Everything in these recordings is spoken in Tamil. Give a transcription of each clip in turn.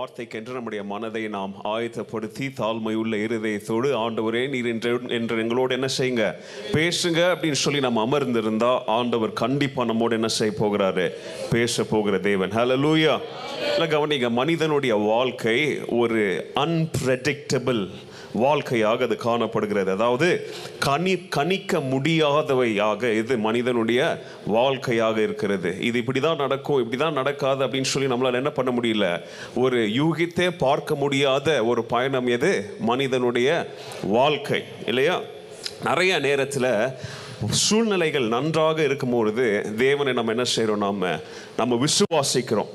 வார்த்தைக்கென்று நம்முடைய மனதை நாம் ஆயத்தப்படுத்தி தாழ்மை உள்ள இருதயத்தோடு ஆண்டவரே நீர் என்று என்று எங்களோடு என்ன செய்யுங்க? பேசுங்க அப்படின்னு சொல்லி நம்ம அமர்ந்திருந்தா ஆண்டவர் கண்டிப்பா நம்மோடு என்ன செய்ய போகிறாரு? பேச போகிற தேவன். ஹலோ லூயா கவனிங்க மனிதனுடைய வாழ்க்கை ஒரு அன்பிரடிக்டபிள் வாழ்க்கையாக அது காணப்படுகிறது. அதாவது கனி கணிக்க முடியாதவையாக இது மனிதனுடைய வாழ்க்கையாக இருக்கிறது. இது இப்படி தான் நடக்கும் இப்படி தான் நடக்காது அப்படின்னு சொல்லி நம்மளால் என்ன பண்ண முடியல? ஒரு யூகித்தே பார்க்க முடியாத ஒரு பயணம் எது? மனிதனுடைய வாழ்க்கை இல்லையா? நிறைய நேரத்தில் சூழ்நிலைகள் நன்றாக இருக்கும் பொழுது தேவனை நம்ம என்ன செய்கிறோம் நாம் நம்ம விசுவாசிக்கிறோம்.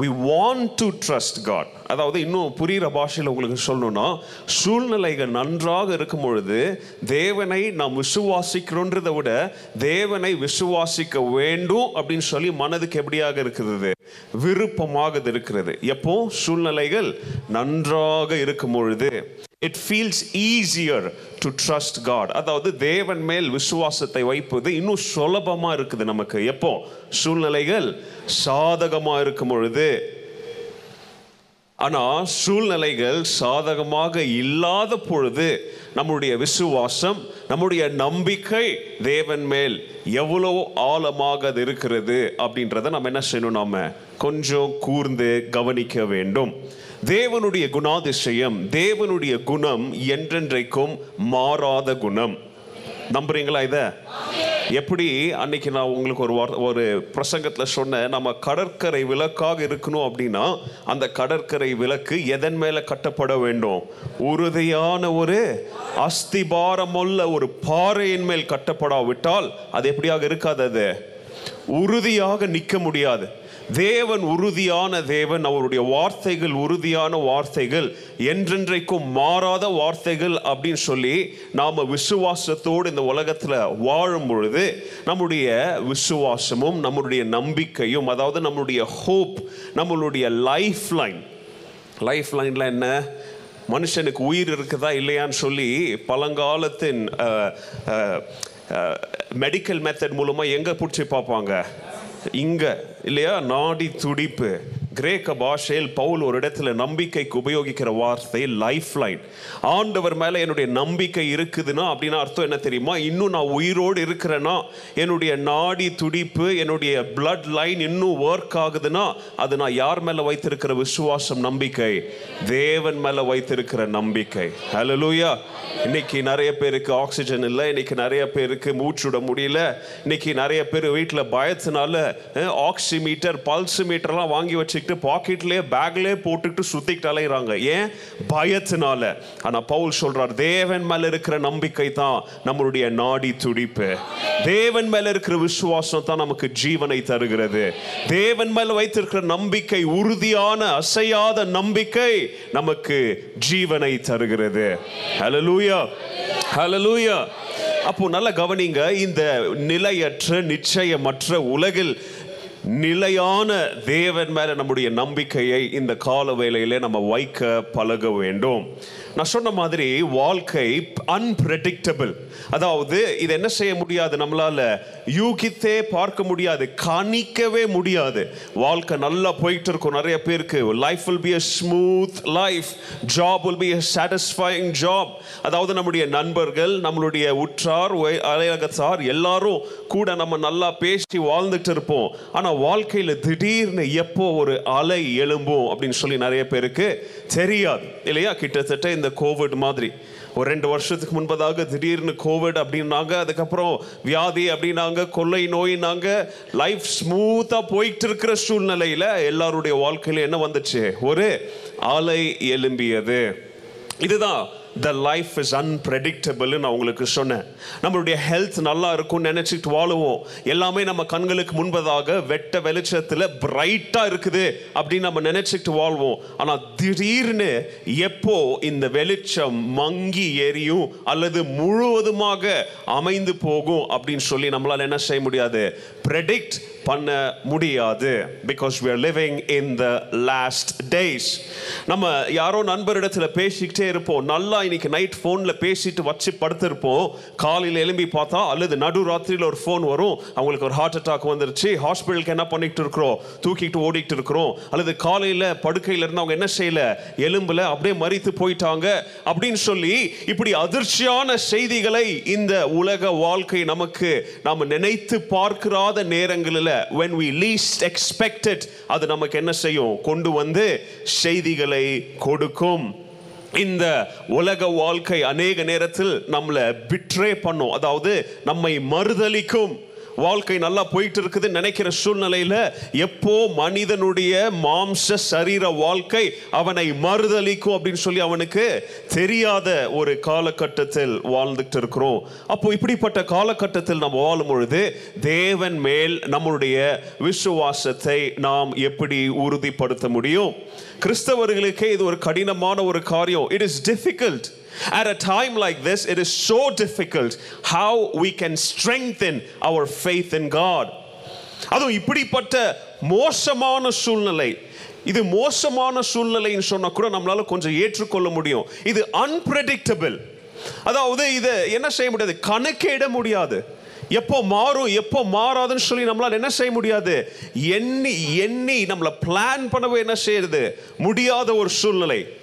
We want to trust God அதாவது இன்னும் புரிகிற பாஷையில் உங்களுக்கு சொல்லணும்னா சூழ்நிலைகள் நன்றாக இருக்கும் பொழுது தேவனை நாம் விசுவாசிக்கிறோன்றதை விட தேவனை விசுவாசிக்க வேண்டும் அப்படின்னு சொல்லி மனதுக்கு எப்படியாக இருக்கிறது விருப்பமாக இருக்கிறது. எப்போ? சூழ்நிலைகள் நன்றாக இருக்கும் பொழுது it feels easier to trust God அதாவது தேவன் மேல் விசுவாசத்தை வைப்பது இன்னும் சுலபமாக இருக்குது நமக்கு. எப்போ? சூழ்நிலைகள் சாதகமாக இருக்கும் பொழுது ஆனால் சூழ்நிலைகள் சாதகமாக இல்லாத பொழுது நம்முடைய விசுவாசம் நம்முடைய நம்பிக்கை தேவன் மேல் எவ்வளோ ஆழமாக அது இருக்கிறது அப்படின்றத நம்ம என்ன செய்யணும்? நாம் கொஞ்சம் கூர்ந்து கவனிக்க வேண்டும். தேவனுடைய குணாதிசயம் தேவனுடைய குணம் என்றென்றைக்கும் மாறாத குணம். நம்புறீங்களா இதை? எப்படி அன்னைக்கு நான் உங்களுக்கு ஒரு ஒரு பிரசங்கத்தில் சொன்னேன் நம்ம கடற்கரை விளக்காக இருக்கணும் அப்படின்னா அந்த கடற்கரை விளக்கு எதன் மேலே கட்டப்பட வேண்டும்? உறுதியான ஒரு அஸ்திபாரமுள்ள ஒரு பாறையின் மேல் கட்டப்படாவிட்டால் அது எப்படியாக இருக்காது அது? உறுதியாக நிற்க முடியாது. தேவன் உறுதியான தேவன் அவருடைய வார்த்தைகள் உறுதியான வார்த்தைகள் என்றென்றைக்கும் மாறாத வார்த்தைகள் அப்படின்னு சொல்லி நாம் விசுவாசத்தோடு இந்த உலகத்தில் வாழும் பொழுது நம்முடைய விசுவாசமும் நம்முடைய நம்பிக்கையும் அதாவது நம்முடைய ஹோப் நம்மளுடைய லைஃப் லைன் லைஃப் லைனில் என்ன? மனுஷனுக்கு உயிர் இருக்குதா இல்லையான்னு சொல்லி பழங்காலத்தின் மெடிக்கல் மெத்தட் மூலமாக எங்கே பிடிச்சி பார்ப்பாங்க? இங்கே இல்லையா? நாடி துடிப்பு. கிரேக்க பாஷையில் பவுல் ஒரு இடத்துல நம்பிக்கைக்கு உபயோகிக்கிற வார்த்தை லைஃப் லைன் ஆண்டவர் மேலே என்னுடைய நம்பிக்கை இருக்குதுன்னா அப்படின்னா அர்த்தம் என்ன தெரியுமா? இன்னும் நான் உயிரோடு இருக்கிறேன்னா என்னுடைய நாடி துடிப்பு என்னுடைய பிளட் லைன் இன்னும் ஒர்க் ஆகுதுன்னா அது நான் யார் மேலே வைத்திருக்கிற விசுவாசம் நம்பிக்கை? தேவன் மேலே வைத்திருக்கிற நம்பிக்கை. ஹலலூயா இன்னைக்கு நிறைய பேருக்கு ஆக்சிஜன் இல்லை இன்னைக்கு நிறைய பேருக்கு மூச்சுட முடியல இன்னைக்கு நிறைய பேர் வீட்டில் பயத்தினால ஆக்சிமீட்டர் பல்ஸ் மீட்டர்லாம் வாங்கி வச்சு வச்சுக்கிட்டு பாக்கெட்லேயே பேக்லேயே போட்டுக்கிட்டு சுத்திக்கிட்டு அலைகிறாங்க ஏன்? பயத்தினால. ஆனால் பவுல் சொல்றார் தேவன் மேல இருக்கிற நம்பிக்கை தான் நம்மளுடைய நாடி துடிப்பு. தேவன் மேல இருக்கிற விசுவாசம் தான் நமக்கு ஜீவனை தருகிறது. தேவன் மேல வைத்திருக்கிற நம்பிக்கை உறுதியான அசையாத நம்பிக்கை நமக்கு ஜீவனை தருகிறது. ஹலலூயா ஹலலூயா அப்போ நல்லா கவனிங்க இந்த நிலையற்ற நிச்சயமற்ற உலகில் நிலையான தேவன் மேல நம்முடைய நம்பிக்கையை இந்த கால வேலையிலே நம்ம வைக்க பழக வேண்டும். நான் சொன்ன மாதிரி வாழ்க்கை அன்பிரடிக்டபிள் அதாவது இது என்ன செய்ய முடியாது? நம்மளால யூகித்தே பார்க்க முடியாது கணிக்கவே முடியாது. வாழ்க்கை நல்லா போயிட்டு இருக்கும் நிறைய பேருக்கு. Life will be a smooth life job will be a satisfying job அதாவது நம்முடைய நண்பர்கள் நம்மளுடைய உற்றார் ஒய்- அலையகத்தார் எல்லாரும் கூட நம்ம நல்லா பேசி வாழ்ந்துட்டு இருப்போம். ஆனால் ஆனா வாழ்க்கையில் திடீர்னு எப்போ ஒரு அலை எழும்பும் அப்படின்னு சொல்லி நிறைய பேருக்கு தெரியாது. இல்லையா? கிட்டத்தட்ட இந்த கோவிட் மாதிரி. ஒரு ரெண்டு வருஷத்துக்கு முன்பதாக திடீர்னு கோவிட் அப்படின்னாங்க அதுக்கப்புறம் வியாதி அப்படின்னாங்க கொள்ளை நோயினாங்க லைஃப் ஸ்மூத்தாக போயிட்டு இருக்கிற சூழ்நிலையில் எல்லாருடைய வாழ்க்கையில் என்ன வந்துச்சு? ஒரு அலை எழும்பியது. இதுதான் த லைஃப் இஸ் அன்பிரடிக்டபிள்னு நான் உங்களுக்கு சொன்னேன். நம்மளுடைய ஹெல்த் நல்லா இருக்கும்னு நினச்சிட்டு வாழுவோம். எல்லாமே நம்ம கண்களுக்கு முன்பதாக வெட்ட வெளிச்சத்தில் பிரைட்டாக இருக்குது அப்படின்னு நம்ம நினச்சிட்டு வாழ்வோம். ஆனால் திடீர்னு எப்போ இந்த வெளிச்சம் மங்கி எரியும் அல்லது முழுவதுமாக அமைந்து போகும் அப்படின்னு சொல்லி நம்மளால் என்ன செய்ய முடியாது? ப்ரெடிக்ட் பண்ண முடியாது because we are living in the last days நம்ம யாரோ நண்பரிடத்தில் பேசிக்கிட்டே இருப்போம். நல்லா இன்னைக்கு நைட் ஃபோனில் பேசிட்டு வச்சு படுத்திருப்போம் காலையில் எழும்பி பார்த்தா அல்லது நடு ராத்திரியில் ஒரு ஃபோன் வரும். அவங்களுக்கு ஒரு ஹார்ட் அட்டாக் வந்துருச்சு. ஹாஸ்பிட்டலுக்கு என்ன பண்ணிட்டு இருக்கிறோம்? தூக்கிட்டு ஓடிட்டு இருக்கிறோம். அல்லது காலையில் படுக்கையில் இருந்து அவங்க என்ன செய்யல? எலும்பில் அப்படியே மறித்து போயிட்டாங்க அப்படின்னு சொல்லி இப்படி அதிர்ச்சியான செய்திகளை இந்த உலக வாழ்க்கை நமக்கு நாம் நினைத்து பார்க்கிறாத நேரங்களில் when we least expect it அது நமக்கு என்ன செய்யும்? கொண்டு வந்து செய்திகளை கொடுக்கும். இந்த உலக வாழ்க்கை அநேக நேரத்தில் நம்மளை பிட்ரே பண்ணும். அதாவது நம்மை மறுதலிக்கும். வாழ்க்கை நல்லா போயிட்டு இருக்குதுன்னு நினைக்கிற சூழ்நிலையில எப்போ மனிதனுடைய மாம்ச சரீர வாழ்க்கை அவனை மறுதளிக்கும் அப்படின்னு சொல்லி அவனுக்கு தெரியாத ஒரு காலகட்டத்தில் வாழ்ந்துட்டு இருக்கிறோம். அப்போ இப்படிப்பட்ட காலகட்டத்தில் நாம் வாழும் பொழுது தேவன் மேல் நம்மளுடைய விசுவாசத்தை நாம் எப்படி உறுதிப்படுத்த முடியும்? கிறிஸ்தவர்களுக்கே இது ஒரு கடினமான ஒரு காரியம். It is difficult At a time like this, it is so difficult how we can strengthen our faith in God. அதுவும் இப்படிப்பட்ட மோசமான சூழ்நிலை. இது மோசமான சூழ்நிலைன்னு சொன்னா கூட நம்மளால கொஞ்சம் ஏற்றுக்கொள்ள முடியும். இது அன்பிரடிக்டபிள் அதாவது இது என்ன செய்ய முடியாது? கணக்கிட முடியாது. எப்போ மாறும் எப்போ மாறாதுன்னு சொல்லி நம்மளால் என்ன செய்ய முடியாது? எண்ணி எண்ணி நம்மளை பிளான் பண்ணவே என்ன செய்யறது? முடியாத ஒரு சூழ்நிலை.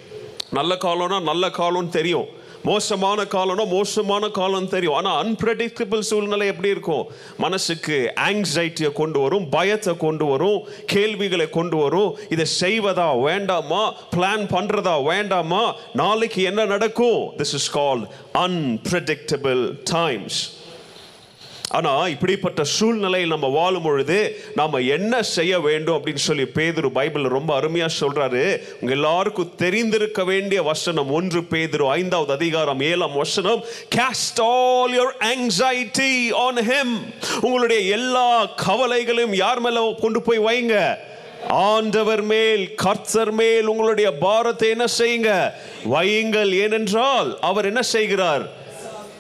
நல்ல காலம்னா நல்ல காலம்னு தெரியும். மோசமான காலம்னா மோசமான காலம் தெரியும். ஆனால் அன்பிரடிக்டபிள் சூழ்நிலை எப்படி இருக்கும்? மனசுக்கு ஆங்ஸைட்டியை கொண்டு வரும் பயத்தை கொண்டு வரும் கேள்விகளை கொண்டு வரும். இதை செய்வதா வேண்டாமா? பிளான் பண்ணுறதா வேண்டாமா? நாளைக்கு என்ன நடக்கும்? This is called unpredictable times ஆனால் இப்படிப்பட்ட சூழ்நிலையில் நம்ம வாழும் பொழுது நாம் என்ன செய்ய வேண்டும் அப்படின்னு சொல்லி பேதுரு பைபிள் ரொம்ப அருமையாக சொல்கிறாரு உங்கள் எல்லாருக்கும் தெரிந்திருக்க வேண்டிய வசனம் ஒன்று பேதுரு ஐந்தாவது அதிகாரம் ஏழாம் வசனம் cast all your anxiety on him உங்களுடைய எல்லா கவலைகளையும் யார் மேலே கொண்டு போய் வைங்க? ஆண்டவர் மேல் கர்த்தர் மேல் உங்களுடைய பாரத்தை என்ன செய்யுங்க? வையுங்கள். ஏனென்றால் அவர் என்ன செய்கிறார்?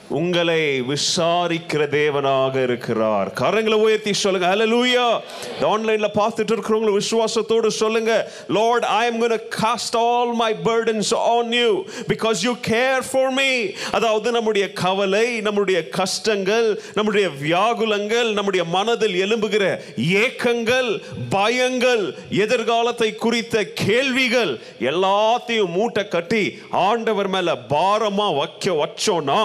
உங்களை விசாரிக்கிற தேவனாக இருக்கிறார். கரங்களை உயர்த்தி சொல்லுங்க. ஹalleluya இந்த ஆன்லைன்ல பார்த்துட்டு இருக்கிறவங்க விசுவாசத்தோடு சொல்லுங்க. Lord I am gonna cast all my burdens on you because you care for me அதாவது நம்முடைய கவலை நம்முடைய கஷ்டங்கள் நம்முடைய வியாகுலங்கள் நம்முடைய மனதில் எழும்புகிற ஏக்கங்கள் பயங்கள் எதிர்காலத்தை குறித்த கேள்விகள் எல்லாத்தையும் மூட்டை கட்டி ஆண்டவர் மேல பாரமா வைக்க வச்சோம்னா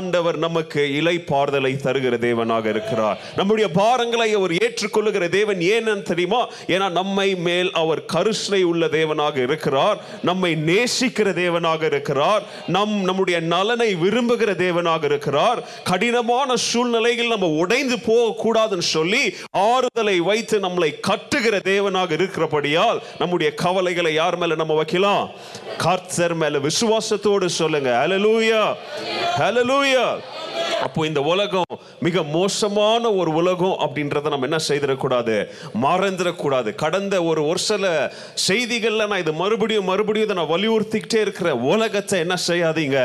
ஆண்டவர் நமக்கு இலை பாறுதலை தருகிற தேவனாக இருக்கிறார். நம்முடைய பாரங்களை அவர் ஏற்றுக்கொள்ளுகிற தேவன் ஏன்னு தெரியுமா? ஏன்னா நம்மை மேல் அவர் கருஷ்ணை உள்ள தேவனாக இருக்கிறார். நம்மை நேசிக்கிற தேவனாக இருக்கிறார். நம் நம்முடைய நலனை விரும்புகிற தேவனாக இருக்கிறார். கடினமான சூழ்நிலையில் நம்ம உடைந்து போகக்கூடாதுன்னு சொல்லி ஆறுதலை வைத்து நம்மளை கட்டுகிற தேவனாக இருக்கிறபடியால் நம்முடைய கவலைகளை யார் மேல நம்ம வைக்கலாம்? கர்த்தர் மேல விசுவாசத்தோடு சொல்லுங்க. ஹalleluya ஹalleluya அப்போ இந்த உலகம் மிக மோசமான ஒரு உலகம் அப்படின்றத நம்ம என்ன செய்திடக்கூடாது? மறந்துடக்கூடாது. கடந்த ஒரு ஒரு சில நான் இது மறுபடியும் மறுபடியும் இதை நான் வலியுறுத்திக்கிட்டே இருக்கிற உலகத்தை என்ன செய்யாதீங்க?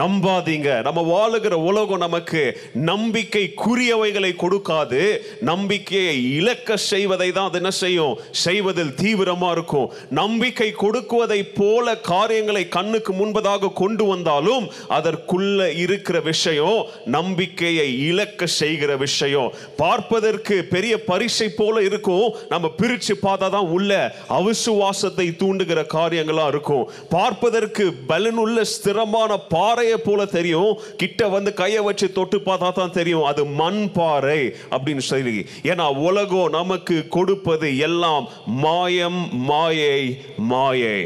நம்பாதீங்க. நம்ம வாழுகிற உலகம் நமக்கு நம்பிக்கைக்குரியவைகளை கொடுக்காது. நம்பிக்கையை இழக்க செய்வதை தான் அது என்ன செய்யும்? செய்வதில் தீவிரமாக இருக்கும். நம்பிக்கை கொடுக்குவதை போல காரியங்களை கண்ணுக்கு முன்பதாக கொண்டு வந்தாலும் அதற்குள்ள இருக்கிற விஷயம் நம்பிக்கையை இழக்க செய்கிற விஷயம். பார்ப்பதற்கு பெரிய பரிசை போல இருக்கும். நம்ம பிரிச்சு பார்த்தா தான் உள்ள அவிசுவாசத்தை தூண்டுகிற காரியங்களா இருக்கும். பார்ப்பதற்கு பலனுள்ள ஸ்திரமான பாறையை போல தெரியும். கிட்ட வந்து கையை வச்சு தொட்டு பார்த்தா தான் தெரியும். அது மண் பாறை அப்படின்னு சொல்லி. ஏன்னா உலகம் நமக்கு கொடுப்பது எல்லாம் மாயம் மாயை மாயை.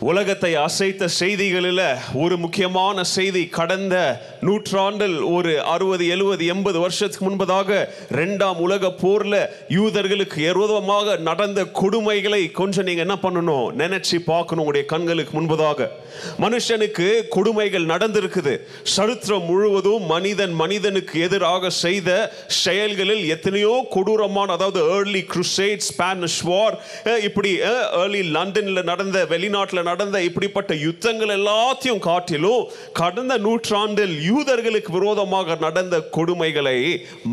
உலகத்தை அசைத்த செய்திகளில் ஒரு முக்கியமான செய்தி கடந்த நூற்றாண்டில் ஒரு அறுபது எழுபது எண்பது வருஷத்துக்கு முன்பதாக ரெண்டாம் உலக போர்ல யூதர்களுக்கு விரோதமாக நடந்த கொடுமைகளை கொஞ்சம் நீங்க என்ன பண்ணணும்? நினைச்சு பார்க்கணும் உங்களுடைய கண்களுக்கு முன்பதாக. மனுஷனுக்கு கொடுமைகள் நடந்திருக்குது. சரித்திரம் முழுவதும் மனிதன் மனிதனுக்கு எதிராக செய்த செயல்களில் எத்தனையோ கொடூரமான அதாவது ஏர்லி குருசேட் ஸ்பானிஷ் வார் இப்படி ஏர்லி லண்டன்ல நடந்த வெளிநாட்டில் நடந்த இப்படிப்பட்ட யுத்தங்கள் எல்லாத்தையும் காட்டிலும் கடந்த நூற்றாண்டில் யூதர்களுக்கு விரோதமாக நடந்த கொடுமைகளை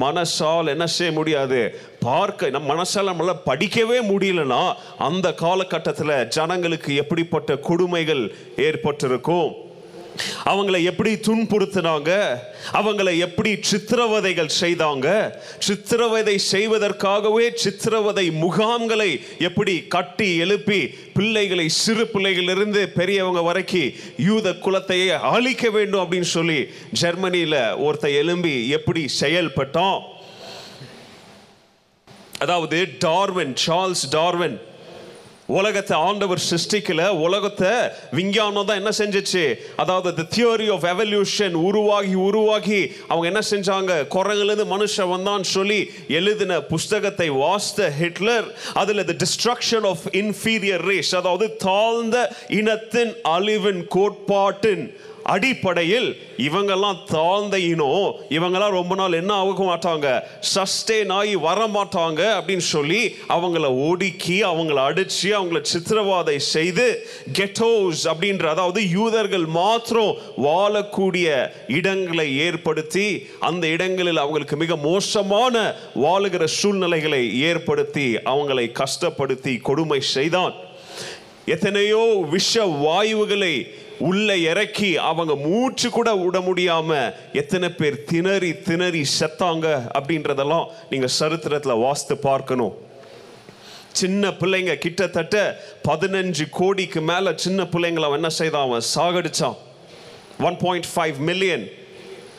மனசால் என்ன செய்ய முடியாது? பார்க்க நம்ம மனசால் நம்மளால் படிக்கவே முடியலன்னா அந்த காலகட்டத்தில் ஜனங்களுக்கு எப்படிப்பட்ட கொடுமைகள் ஏற்பட்டிருக்கும்? அவங்கள எப்படி துன்புறுத்தினாங்க? அவங்களை எப்படி சித்திரவதைகள் செய்தாங்க? சித்திரவதை செய்வதற்காகவே சித்திரவதை முகாம்களை எப்படி கட்டி எழுப்பி பிள்ளைகளை சிறு பிள்ளைகளிலிருந்து பெரியவங்க வரைக்கும் யூத குலத்தையே அழிக்க வேண்டும் அப்படின்னு சொல்லி ஜெர்மனியில் ஒருத்த எழும்பி எப்படி செயல்பட்டான்? அதாவது டார்வின் சார்ல்ஸ் டார்வின் உலகத்தை ஆண்டவர் சிருஷ்டிக்கல உலகத்தை விஞ்ஞானம் தான் என்ன செஞ்சுச்சு? அதாவது த தியோரி ஆஃப் எவல்யூஷன் உருவாகி உருவாகி அவங்க என்ன செஞ்சாங்க? குரங்குலேருந்து மனுஷன் வந்தான்னு சொல்லி எழுதின புஸ்தகத்தை வாஸ்த ஹிட்லர் அதில் the destruction of inferior race அதாவது தாழ்ந்த இனத்தின் அழிவின் கோட்பாட்டின் அடிப்படையில் இவங்கெல்லாம் தாழ்ந்த இனம். இவங்கெல்லாம் ரொம்ப நாள் என்ன ஆக மாட்டாங்க? சஸ்டெயின் ஆகி வர மாட்டாங்க அப்படின்னு சொல்லி அவங்கள ஒடுக்கி அவங்கள அடிச்சு அவங்கள சித்திரவாதை செய்து கெட்டோஸ் அப்படின்ற அதாவது யூதர்கள் மாத்திரம் வாழக்கூடிய இடங்களை ஏற்படுத்தி அந்த இடங்களில் அவங்களுக்கு மிக மோசமான வாழுகிற சூழ்நிலைகளை ஏற்படுத்தி அவங்களை கஷ்டப்படுத்தி கொடுமை செய்தான். எத்தனையோ விஷ வாயுகளை உள்ள இறக்கி அவங்க மூச்சு கூட விட முடியாம எத்தனை பேர் திணறி திணறி செத்தாங்க அப்படின்றதெல்லாம் நீங்க சரித்திரத்துல வாஸ்து பார்க்கணும். சின்ன பிள்ளைங்க கிட்டத்தட்ட பதினஞ்சு கோடிக்கு மேல சின்ன பிள்ளைங்களை அவன் என்ன செய்தான்? அவன் சாகடிச்சான். ஒன் பாயிண்ட் ஃபைவ் மில்லியன்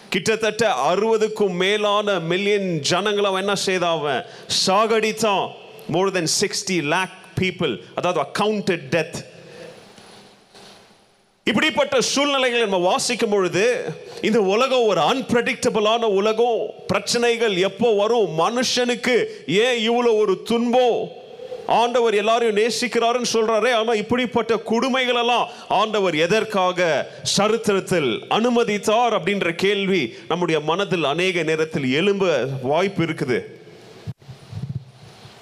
கிட்டத்தட்ட அறுபதுக்கும் மேலான மில்லியன் ஜனங்களை அவன் என்ன செய்தான்? அவன் சாகடித்தான் more than sixty lakh people அதாவது அக்கவுண்டட் டெத் இப்படிப்பட்ட சூழ்நிலைகளை நம்ம வாசிக்கும் பொழுது இந்த உலகம் ஒரு அன்பிரடிக்டபிளான உலகம். பிரச்சனைகள் எப்போ வரும்? மனுஷனுக்கு ஏன் இவ்வளோ ஒரு துன்பம்? ஆண்டவர் எல்லாரையும் நேசிக்கிறாருன்னு சொல்றாரே ஆனா இப்படிப்பட்ட கொடுமைகள் எல்லாம் ஆண்டவர் எதற்காக சரித்திரத்தில் அனுமதித்தார் அப்படின்ற கேள்வி நம்முடைய மனதில் அநேக நேரத்தில் எழும்ப வாய்ப்பு இருக்குது.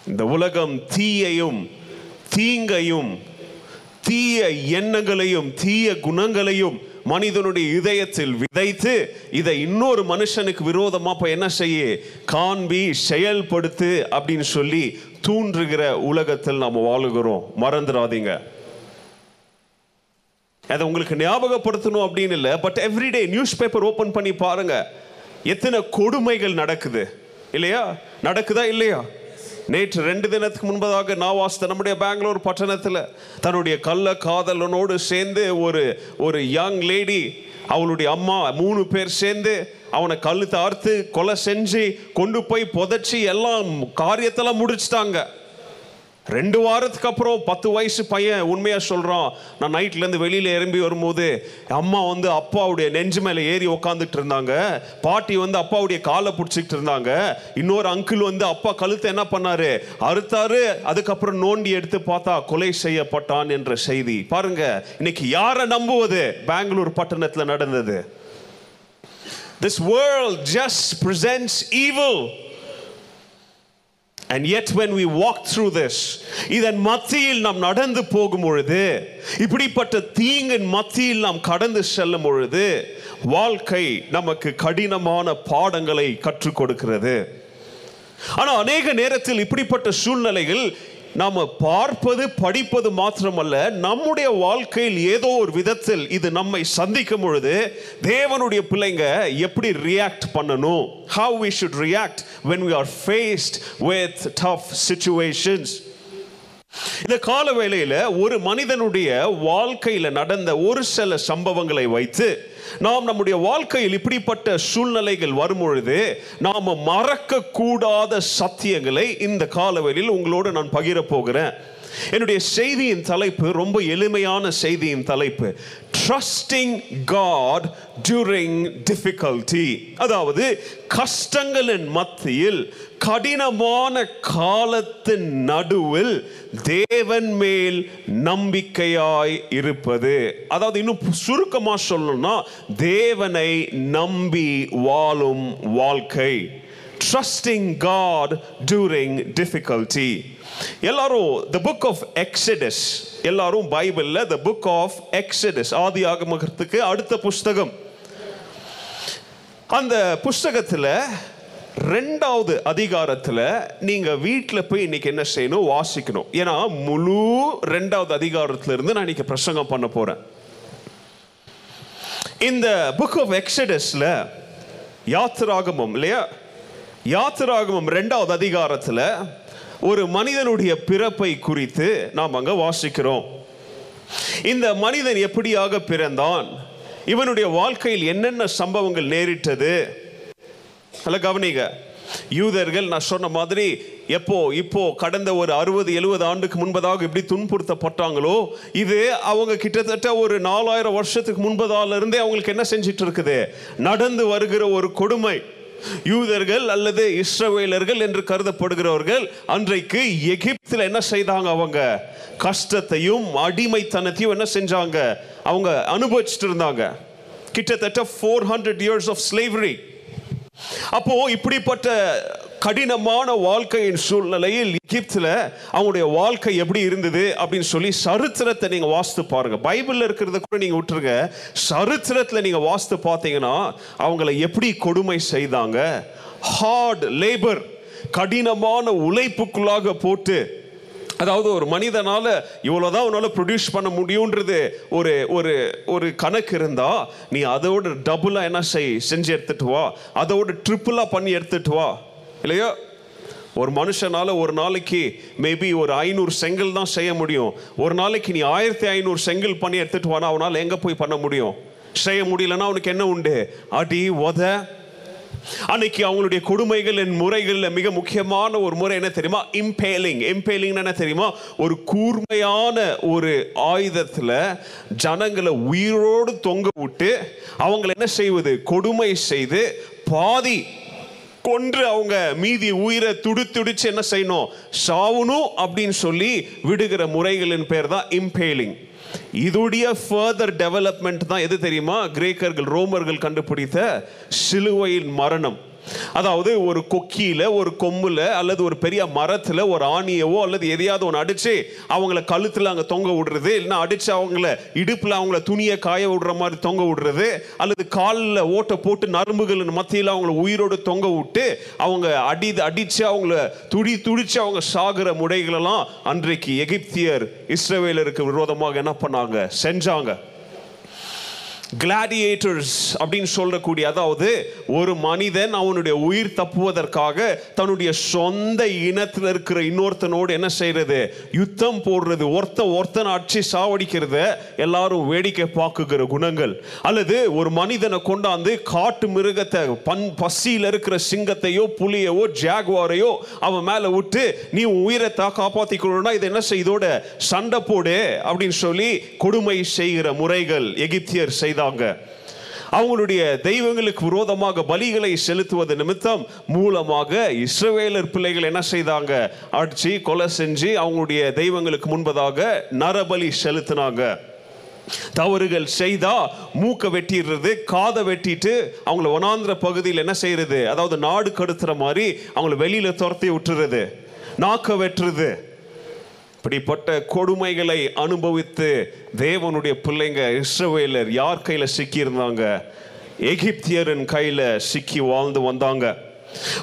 இந்த உலகம் தீயையும் தீங்கையும் தீய எண்ணங்களையும் தீய குணங்களையும் மனிதனுடைய இதயத்தில் விதைத்து இதை இன்னொரு மனுஷனுக்கு விரோதமாக இப்போ என்ன செய்ய? காண்பி செயல்படுத்து அப்படின்னு சொல்லி தூண்டுகிற உலகத்தில் நாம் வாழுகிறோம். மறந்துடாதீங்க. அதை உங்களுக்கு ஞாபகப்படுத்தணும் அப்படின்னு இல்லை but everyday news paper open பண்ணி பாருங்க. எத்தனை கொடுமைகள் நடக்குது. இல்லையா? நடக்குதா இல்லையா? நேற்று ரெண்டு தினத்துக்கு முன்பதாக நாவாஸ்த நம்முடைய பெங்களூர் பட்டணத்தில் தன்னுடைய கள்ள காதலனோடு சேர்ந்து ஒரு ஒரு யங் லேடி அவளுடைய அம்மா மூணு பேர் சேர்ந்து அவனை கழுத்து அறுத்து கொலை செஞ்சு கொண்டு போய் புதைச்சி எல்லாம் காரியத்தெல்லாம் முடிச்சிட்டாங்க. ரெண்டு வாரத்துக்கு அப்புறம் பத்து வயசு பையன் உண்மையாக சொல்கிறான் நான் நைட்லேருந்து வெளியில் இறம்பி வரும்போது அம்மா வந்து அப்பாவுடைய நெஞ்சு மேலே ஏறி உக்காந்துட்டு இருந்தாங்க. பாட்டி வந்து அப்பாவுடைய காலை பிடிச்சிக்கிட்டு இருந்தாங்க. இன்னொரு அங்கிள் வந்து அப்பா கழுத்தை என்ன பண்ணாரு? அறுத்தாரு. அதுக்கப்புறம் நோண்டி எடுத்து பார்த்தா கொலை செய்யப்பட்டான் என்ற செய்தி. பாருங்க இன்னைக்கு யாரை நம்புவது? பெங்களூர் பட்டணத்தில் நடந்தது. This world just presents evil and yet when we walk through this இதன் மத்தியில் நாம் நடந்து போகும் பொழுது இப்படிப்பட்ட தீங்கின் மத்தியில் நாம் கடந்து செல்லும் பொழுது வாழ்க்கை நமக்கு கடினமான பாடங்களை கற்றுக் கொடுக்கிறது. ஆனால் அநேக நேரத்தில் இப்படிப்பட்ட சூழ்நிலைகள் நாம் பார்ப்பது படிப்பது மாத்திரமல்ல நம்முடைய வாழ்க்கையில் ஏதோ ஒரு விதத்தில் இது நம்மை சந்திக்கும் பொழுது தேவனுடைய பிள்ளைங்க எப்படி ரியாக்ட் பண்ணணும்? How we should react when we are faced with tough situations இந்த கால வேளையில் ஒரு மனிதனுடைய வாழ்க்கையில் நடந்த ஒரு சில சம்பவங்களை வைத்து நாம் நம்முடைய வாழ்க்கையில் இப்படிப்பட்ட சூழ்நிலைகள் வரும் பொழுது நாம மறக்க கூடாத சத்தியங்களை இந்த காலவெளியில் உங்களோடு நான் பகிர போகிறேன். என்னுடைய செய்தியின் தலைப்பு ரொம்ப எளிமையான செய்தியின் தலைப்பு. ட்ரஸ்டிங் காட் டியூரிங் டிஃபிகல்டி அதாவது கஷ்டங்களின் மத்தியில் கடினமான காலத்தின் நடுவில் தேவன் மேல் நம்பிக்கையாய் இருப்பது. அதாவது இன்னும் சுருக்கமாக சொல்லணும்னா தேவனை நம்பி வாழும் வாழ்க்கை. ட்ரஸ்டிங் காட் டியூரிங் டிஃபிகல்டி எல்லாரும் த புக் ஆஃப் எக்ஸிடஸ் எல்லாரும் பைபிளில் த புக் ஆஃப் எக்ஸிடஸ் ஆதி ஆகமகத்துக்கு அடுத்த புஸ்தகம். அந்த புஸ்தகத்தில் ரெண்டாவது அதிகாரத்தில் நீங்கள் வீட்டில் போய் இன்னைக்கு என்ன செய்யணும்? வாசிக்கணும். ஏன்னா முழு ரெண்டாவது அதிகாரத்திலிருந்து நான் இன்னைக்கு பிரசங்கம் பண்ண போகிறேன் இந்த புக் ஆஃப் எக்ஸடஸில் யாத்திராகமம் இல்லையா? யாத்திராகமம் ரெண்டாவது அதிகாரத்தில் ஒரு மனிதனுடைய பிறப்பை குறித்து நாம் அங்க வாசிக்கிறோம். இந்த மனிதன் எப்படியாக பிறந்தான்? இவனுடைய வாழ்க்கையில் என்னென்ன சம்பவங்கள் நேரிட்டது? அல்ல கவனிங்க. யூதர்கள் நான் சொன்ன மாதிரி எப்போ இப்போ கடந்த ஒரு அறுபது எழுபது ஆண்டுக்கு முன்பதாக எப்படி துன்புறுத்தப்பட்டாங்களோ இது அவங்க கிட்டத்தட்ட ஒரு நாலாயிரம் வருஷத்துக்கு முன்பதால இருந்தே அவங்களுக்கு என்ன செஞ்சிட்டு இருக்குது? நடந்து வருகிற ஒரு கொடுமை. யூதர்கள் அல்லது இஸ்ரவேலர்கள் என்று கருதப்படுகிறவர்கள் அன்றைக்கு எகிப்தில் என்ன செய்தாங்க அவங்க? கஷ்டத்தையும் அடிமைத்தனத்தையும் என்ன செஞ்சாங்க? அவங்க அனுபவிச்சுட்டு இருந்தாங்க. கிட்டத்தட்ட four hundred years of slavery அப்போ இப்படிப்பட்ட கடினமான வாழ்க்கையின் சூழ்நிலையில் எகிப்தில் அவங்களுடைய வாழ்க்கை எப்படி இருந்தது அப்படின்னு சொல்லி சரித்திரத்தை நீங்கள் வாசித்து பாருங்க. பைபிளில் இருக்கிறத கூட நீங்கள் விட்டுருங்க. சரித்திரத்தில் நீங்கள் வாசித்து பார்த்தீங்கன்னா அவங்கள எப்படி கொடுமை செய்தாங்க? ஹார்ட் லேபர் கடினமான உழைப்புக்குள்ளாக போட்டு அதாவது ஒரு மனிதனால் இவ்வளோதான் உன்னால் ப்ரொடியூஸ் பண்ண முடியுன்றது ஒரு ஒரு ஒரு கணக்கு இருந்தால் நீ அதோட டபுளாக என்ன செய் செஞ்சு எடுத்துட்டு வா. அதோட ட்ரிப்புளாக பண்ணி எடுத்துட்டு வா. இல்லையா? ஒரு மனுஷனால் ஒரு நாளைக்கு மேபி ஒரு ஐநூறு செங்கல் தான் செய்ய முடியும். ஒரு நாளைக்கு நீ ஆயிரத்தி ஐநூறு செங்கல் பண்ணி எடுத்துட்டு வானா அவனால் எங்கே போய் பண்ண முடியும்? செய்ய முடியலன்னா அவனுக்கு என்ன உண்டு? அடி உத அன்னைக்கு அவங்களுடைய கொடுமைகளின் முறைகளில் மிக முக்கியமான ஒரு முறை என்ன தெரியுமா? இம்பேலிங் இம்பேலிங் என்ன தெரியுமா? ஒரு கூர்மையான ஒரு ஆயுதத்தில் ஜனங்களை உயிரோடு தொங்க விட்டு அவங்களை என்ன செய்வது? கொடுமை செய்து பாதி கொன்று அவங்க மீதி உயிரை துடி துடிச்சு என்ன செய்யணும்? சாவணும் அப்படின்னு சொல்லி விடுகிற முறைகளின் பேர் தான் இம்பேலிங் இதுடைய ஃபர்தர் டெவலப்மெண்ட் தான் எது தெரியுமா? கிரேக்கர்கள் ரோமர்கள் கண்டுபிடித்த சிலுவையின் மரணம். அதாவது ஒரு கொக்கியில ஒரு கொம்புல அல்லது ஒரு பெரிய மரத்துல ஒரு ஆணியவோ அல்லது எதையாவது ஒன்று அடிச்சு அவங்கள கழுத்துல அங்க தொங்க விடுறது இல்லைன்னா அடிச்சு அவங்கள இடுப்புல அவங்கள துணியை காய விடுற மாதிரி தொங்க விடுறது அல்லது காலில் ஓட்டை போட்டு நரம்புகள் மத்தியில் அவங்கள உயிரோடு தொங்க விட்டு அவங்க அடி அடிச்சு அவங்கள துடி துடிச்சு அவங்க சாகிற முறைகளெல்லாம் அன்றைக்கு எகிப்தியர் இஸ்ரேவேலருக்கு விரோதமாக என்ன பண்ணாங்க? செஞ்சாங்க. கிளாடியேட்டர்ஸ் அப்படின்னு சொல்லக்கூடிய அதாவது ஒரு மனிதன் அவனுடைய உயிர் தப்புவதற்காக தன்னுடைய சொந்த இனத்தில் இருக்கிற இன்னொருத்தனோடு என்ன செய்யறது யுத்தம் போடுறது ஒருத்த ஒருத்தனை அடிச்சு சாவடிக்கிறத எல்லாரும் வேடிக்கை பார்க்குகிற குணங்கள். அல்லது ஒரு மனிதனை கொண்டாந்து காட்டு மிருகத்தை பன் பசியில் இருக்கிற சிங்கத்தையோ புலியவோ ஜாகுவாரையோ அவன் மேலே விட்டு நீ உயிரை தா காப்பாற்றிக்கணும்னா இது என்ன செய் இதோட சண்டை போடு அப்படின்னு சொல்லி கொடுமை செய்கிற முறைகள் எகிப்தியர் செய்தாங்க. அவங்களுடைய தெய்வங்களுக்கு விரோதமாக பலிகளை செலுத்துவது நிமித்தம் மூலமாக இஸ்ரவேலர் பிள்ளைகள் என்ன செய்தாங்க? அடிச்சு கொலை செஞ்சு அவங்களுடைய தெய்வங்களுக்கு முன்பதாக நரபலி செலுத்தினாங்க. தவறுகள் செய்தா மூக்க வெட்டிடுறது காதை வெட்டிட்டு அவங்கள வனாந்திர பகுதியில் என்ன செய்யறது அதாவது நாடு கடுத்துற மாதிரி அவங்கள வெளியில துரத்தி விட்டுறது நாக்க வெட்டுறது. இப்படிப்பட்ட கொடுமைகளை அனுபவித்து தேவனுடைய பிள்ளைங்க இஸ்ரவேலர் யார் கையில் சிக்கியிருந்தாங்க? எகிப்தியரின் கையில் சிக்கி வாழ்ந்து வந்தாங்க.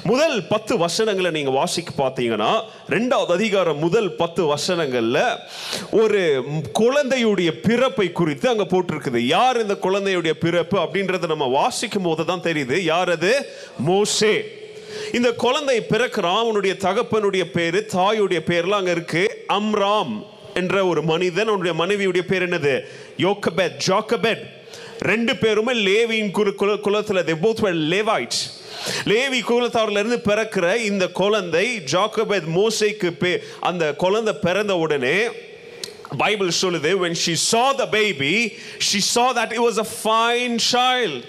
முதல் பத்து வசனங்களை நீங்க வாசிக்க பார்த்தீங்கன்னா ரெண்டாவது அதிகாரம் முதல் பத்து வசனங்கள்ல ஒரு குழந்தையுடைய பிறப்பை குறித்து அங்க போட்டிருக்குது. யார் இந்த குழந்தையுடைய பிறப்பு அப்படின்றத நம்ம வாசிக்கும் போது தான் தெரியுது. யார் அது? மோசே. இந்த குழந்தை பிறக்கிறான். அவனுடைய தகப்பனுடைய பேரு தாயுடைய பேர்லாம் அங்கே இருக்கு. அம்ராம் என்ற ஒரு மனிதன் அவனுடைய மனைவியுடைய பேர் என்னது? யோக்கபெட் ஜாக்கபெட் ரெண்டு பேருமே லேவியின் குல குல குலத்தில் they both were லேவி குலத்தாரிலிருந்து பிறக்கிற இந்த குழந்தை ஜாக்கபெத் மோசைக்கு பே அந்த குழந்தை பிறந்த உடனே பைபிள் சொல்லுது when she saw the baby she saw that it was a fine child.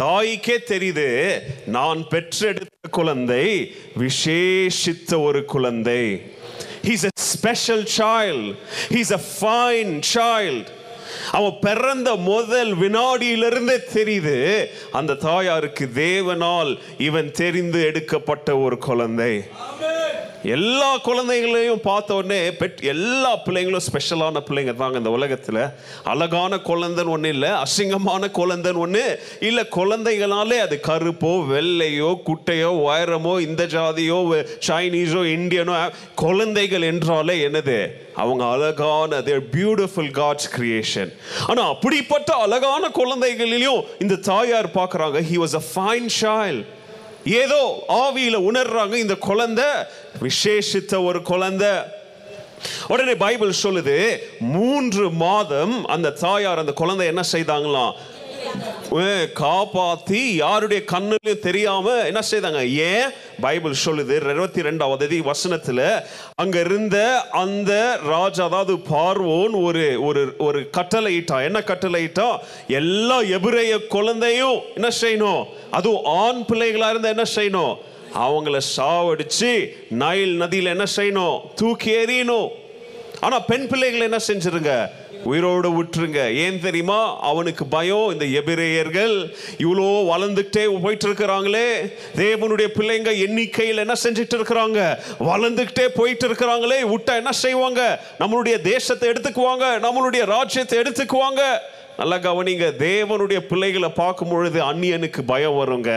தாய்க்கே தெரியுது நான் பெற்றெடுத்த குழந்தை விசேஷித்த ஒரு குழந்தை. He's a special child. He's a fine child. அவன் பிறந்த முதல் வினாடியிலிருந்தே தெரியுது அந்த தாயாருக்கு தேவனால் இவன் தெரிந்து எடுக்கப்பட்ட ஒரு குழந்தை. எல்லா குழந்தைகளையும் பார்த்த உடனே பெட் எல்லா பிள்ளைங்களும் ஸ்பெஷலான பிள்ளைங்க தாங்க இந்த உலகத்தில். அழகான குழந்தைன்னு ஒன்று இல்லை அசிங்கமான குழந்தைன்னு ஒன்று இல்லை குழந்தைகளாலே அது கருப்போ வெள்ளையோ குட்டையோ உயரமோ இந்த ஜாதியோ சைனீஸோ இந்தியனோ குழந்தைகள் என்றாலே என்னது? அவங்க அழகான தேர் பியூட்டிஃபுல் காட்ஸ் கிரியேஷன் ஆனால் அப்படிப்பட்ட அழகான குழந்தைகளிலையும் இந்த தாயார் பார்க்குறாங்க he was a fine child ஏதோ ஆவியில உணர்றாங்க இந்த குழந்தை விசேஷித்த ஒரு குழந்தை. உடனே பைபிள் சொல்லுது மூன்று மாதம் அந்த தாயார் அந்த குழந்தை என்ன செய்தாங்களாம்? காப்பாத்தி யாருடைய கண்ணுலயும் தெரியாம என்ன செய்தாங்க? ஏன்? பைபிள் சொல்லுது இருபத்தி ரெண்டாவது அதி வசனத்துல அங்க இருந்த அந்த ராஜா அதாவது பார்வோன் ஒரு ஒரு ஒரு கட்டளை என்ன கட்டளை எல்லா எபிரேய குழந்தையும் என்ன செய்யணும்? அதுவும் ஆண் பிள்ளைகளா இருந்தா என்ன செய்யணும்? அவங்கள சாவடிச்சு நைல் நதியில் என்ன செய்யணும்? தூக்கி எறியணும். ஆனா பெண் பிள்ளைகளை என்ன செஞ்சிருங்க? உயிரோடு விட்டுருங்க ஏன் தெரியுமா? அவனுக்கு பயம். இந்த எபிரேயர்கள் இவ்வளோ வளர்ந்துட்டே போயிட்டு இருக்கிறாங்களே தேவனுடைய பிள்ளைங்க எண்ணிக்கையில் என்ன செஞ்சுட்டு இருக்கிறாங்க வளர்ந்துக்கிட்டே போயிட்டு இருக்கிறாங்களே விட்டா என்ன செய்வாங்க? நம்மளுடைய தேசத்தை எடுத்துக்குவாங்க. நம்மளுடைய ராஜ்யத்தை எடுத்துக்குவாங்க. நல்லா கவனிங்க தேவனுடைய பிள்ளைகளை பார்க்கும் பொழுது அந்நியனுக்கு பயம் வருங்க.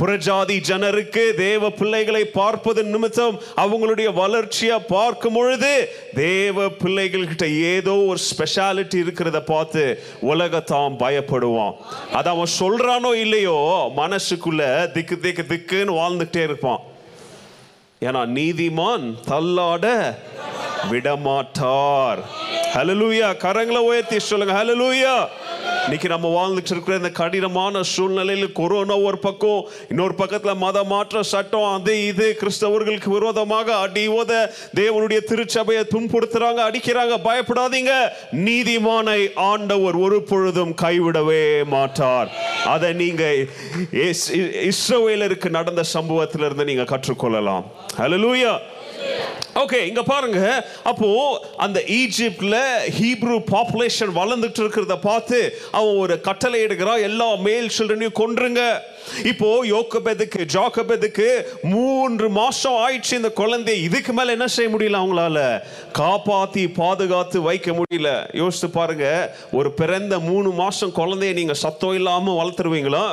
புறஜாதி ஜனருக்கு தேவ பிள்ளைகளை பார்ப்பது நிமித்தம் அவங்களுடைய வளர்ச்சியை பார்க்கும் பொழுது தேவ பிள்ளைகள்கிட்ட ஏதோ ஒரு ஸ்பெஷாலிட்டி இருக்கிறத பார்த்து உலகத்தான் பயப்படுவான். அதை அவன் சொல்றானோ இல்லையோ மனசுக்குள்ள திக்கு திக்கு திக்குன்னு வாழ்ந்துகிட்டே இருப்பான். ஏன்னா நீதிமான் தள்ளாட விடமாட்டார். ஹலலூயா கரங்களை உயர்த்தி சொல்லுங்க. ஹலலூயா இன்னைக்கு நம்ம வாழ்ந்துட்டு இருக்கிற இந்த கடினமான சூழ்நிலையில் கொரோனா ஒரு பக்கம் இன்னொரு பக்கத்தில் மத மாற்ற சட்டம் அது இது கிறிஸ்தவர்களுக்கு விரோதமாக அடி ஓத தேவனுடைய திருச்சபையை துன்புறுத்துறாங்க அடிக்கிறாங்க பயப்படாதீங்க. நீதிமானை ஆண்டவர் ஒரு பொழுதும் கைவிடவே மாட்டார். அதை நீங்க இஸ்- நடந்த சம்பவத்திலிருந்து நீங்க கற்றுக்கொள்ளலாம். ஹalleluya ஓகே இங்க பாருங்க. அப்போ அந்த ஈஜிப்ட்ல ஹீப்ரு பாப்புலேஷன் வளர்ந்துட்டு இருக்கிறத பார்த்து அவன் ஒரு கட்டளை எடுக்கிறான் எல்லா மேல் சில்ட்ரனையும் கொன்றுங்க. இப்போ யோக்கபெதுக்கு ஜாக்கபெதுக்கு மூன்று மாசம் ஆயிடுச்சு இந்த குழந்தைய. இதுக்கு மேல என்ன செய்ய முடியல அவங்களால? காப்பாத்தி பாதுகாத்து வைக்க முடியல. யோசித்து பாருங்க ஒரு பிறந்த மூணு மாசம் குழந்தைய நீங்க சத்தம் இல்லாம வளர்த்துருவீங்களா?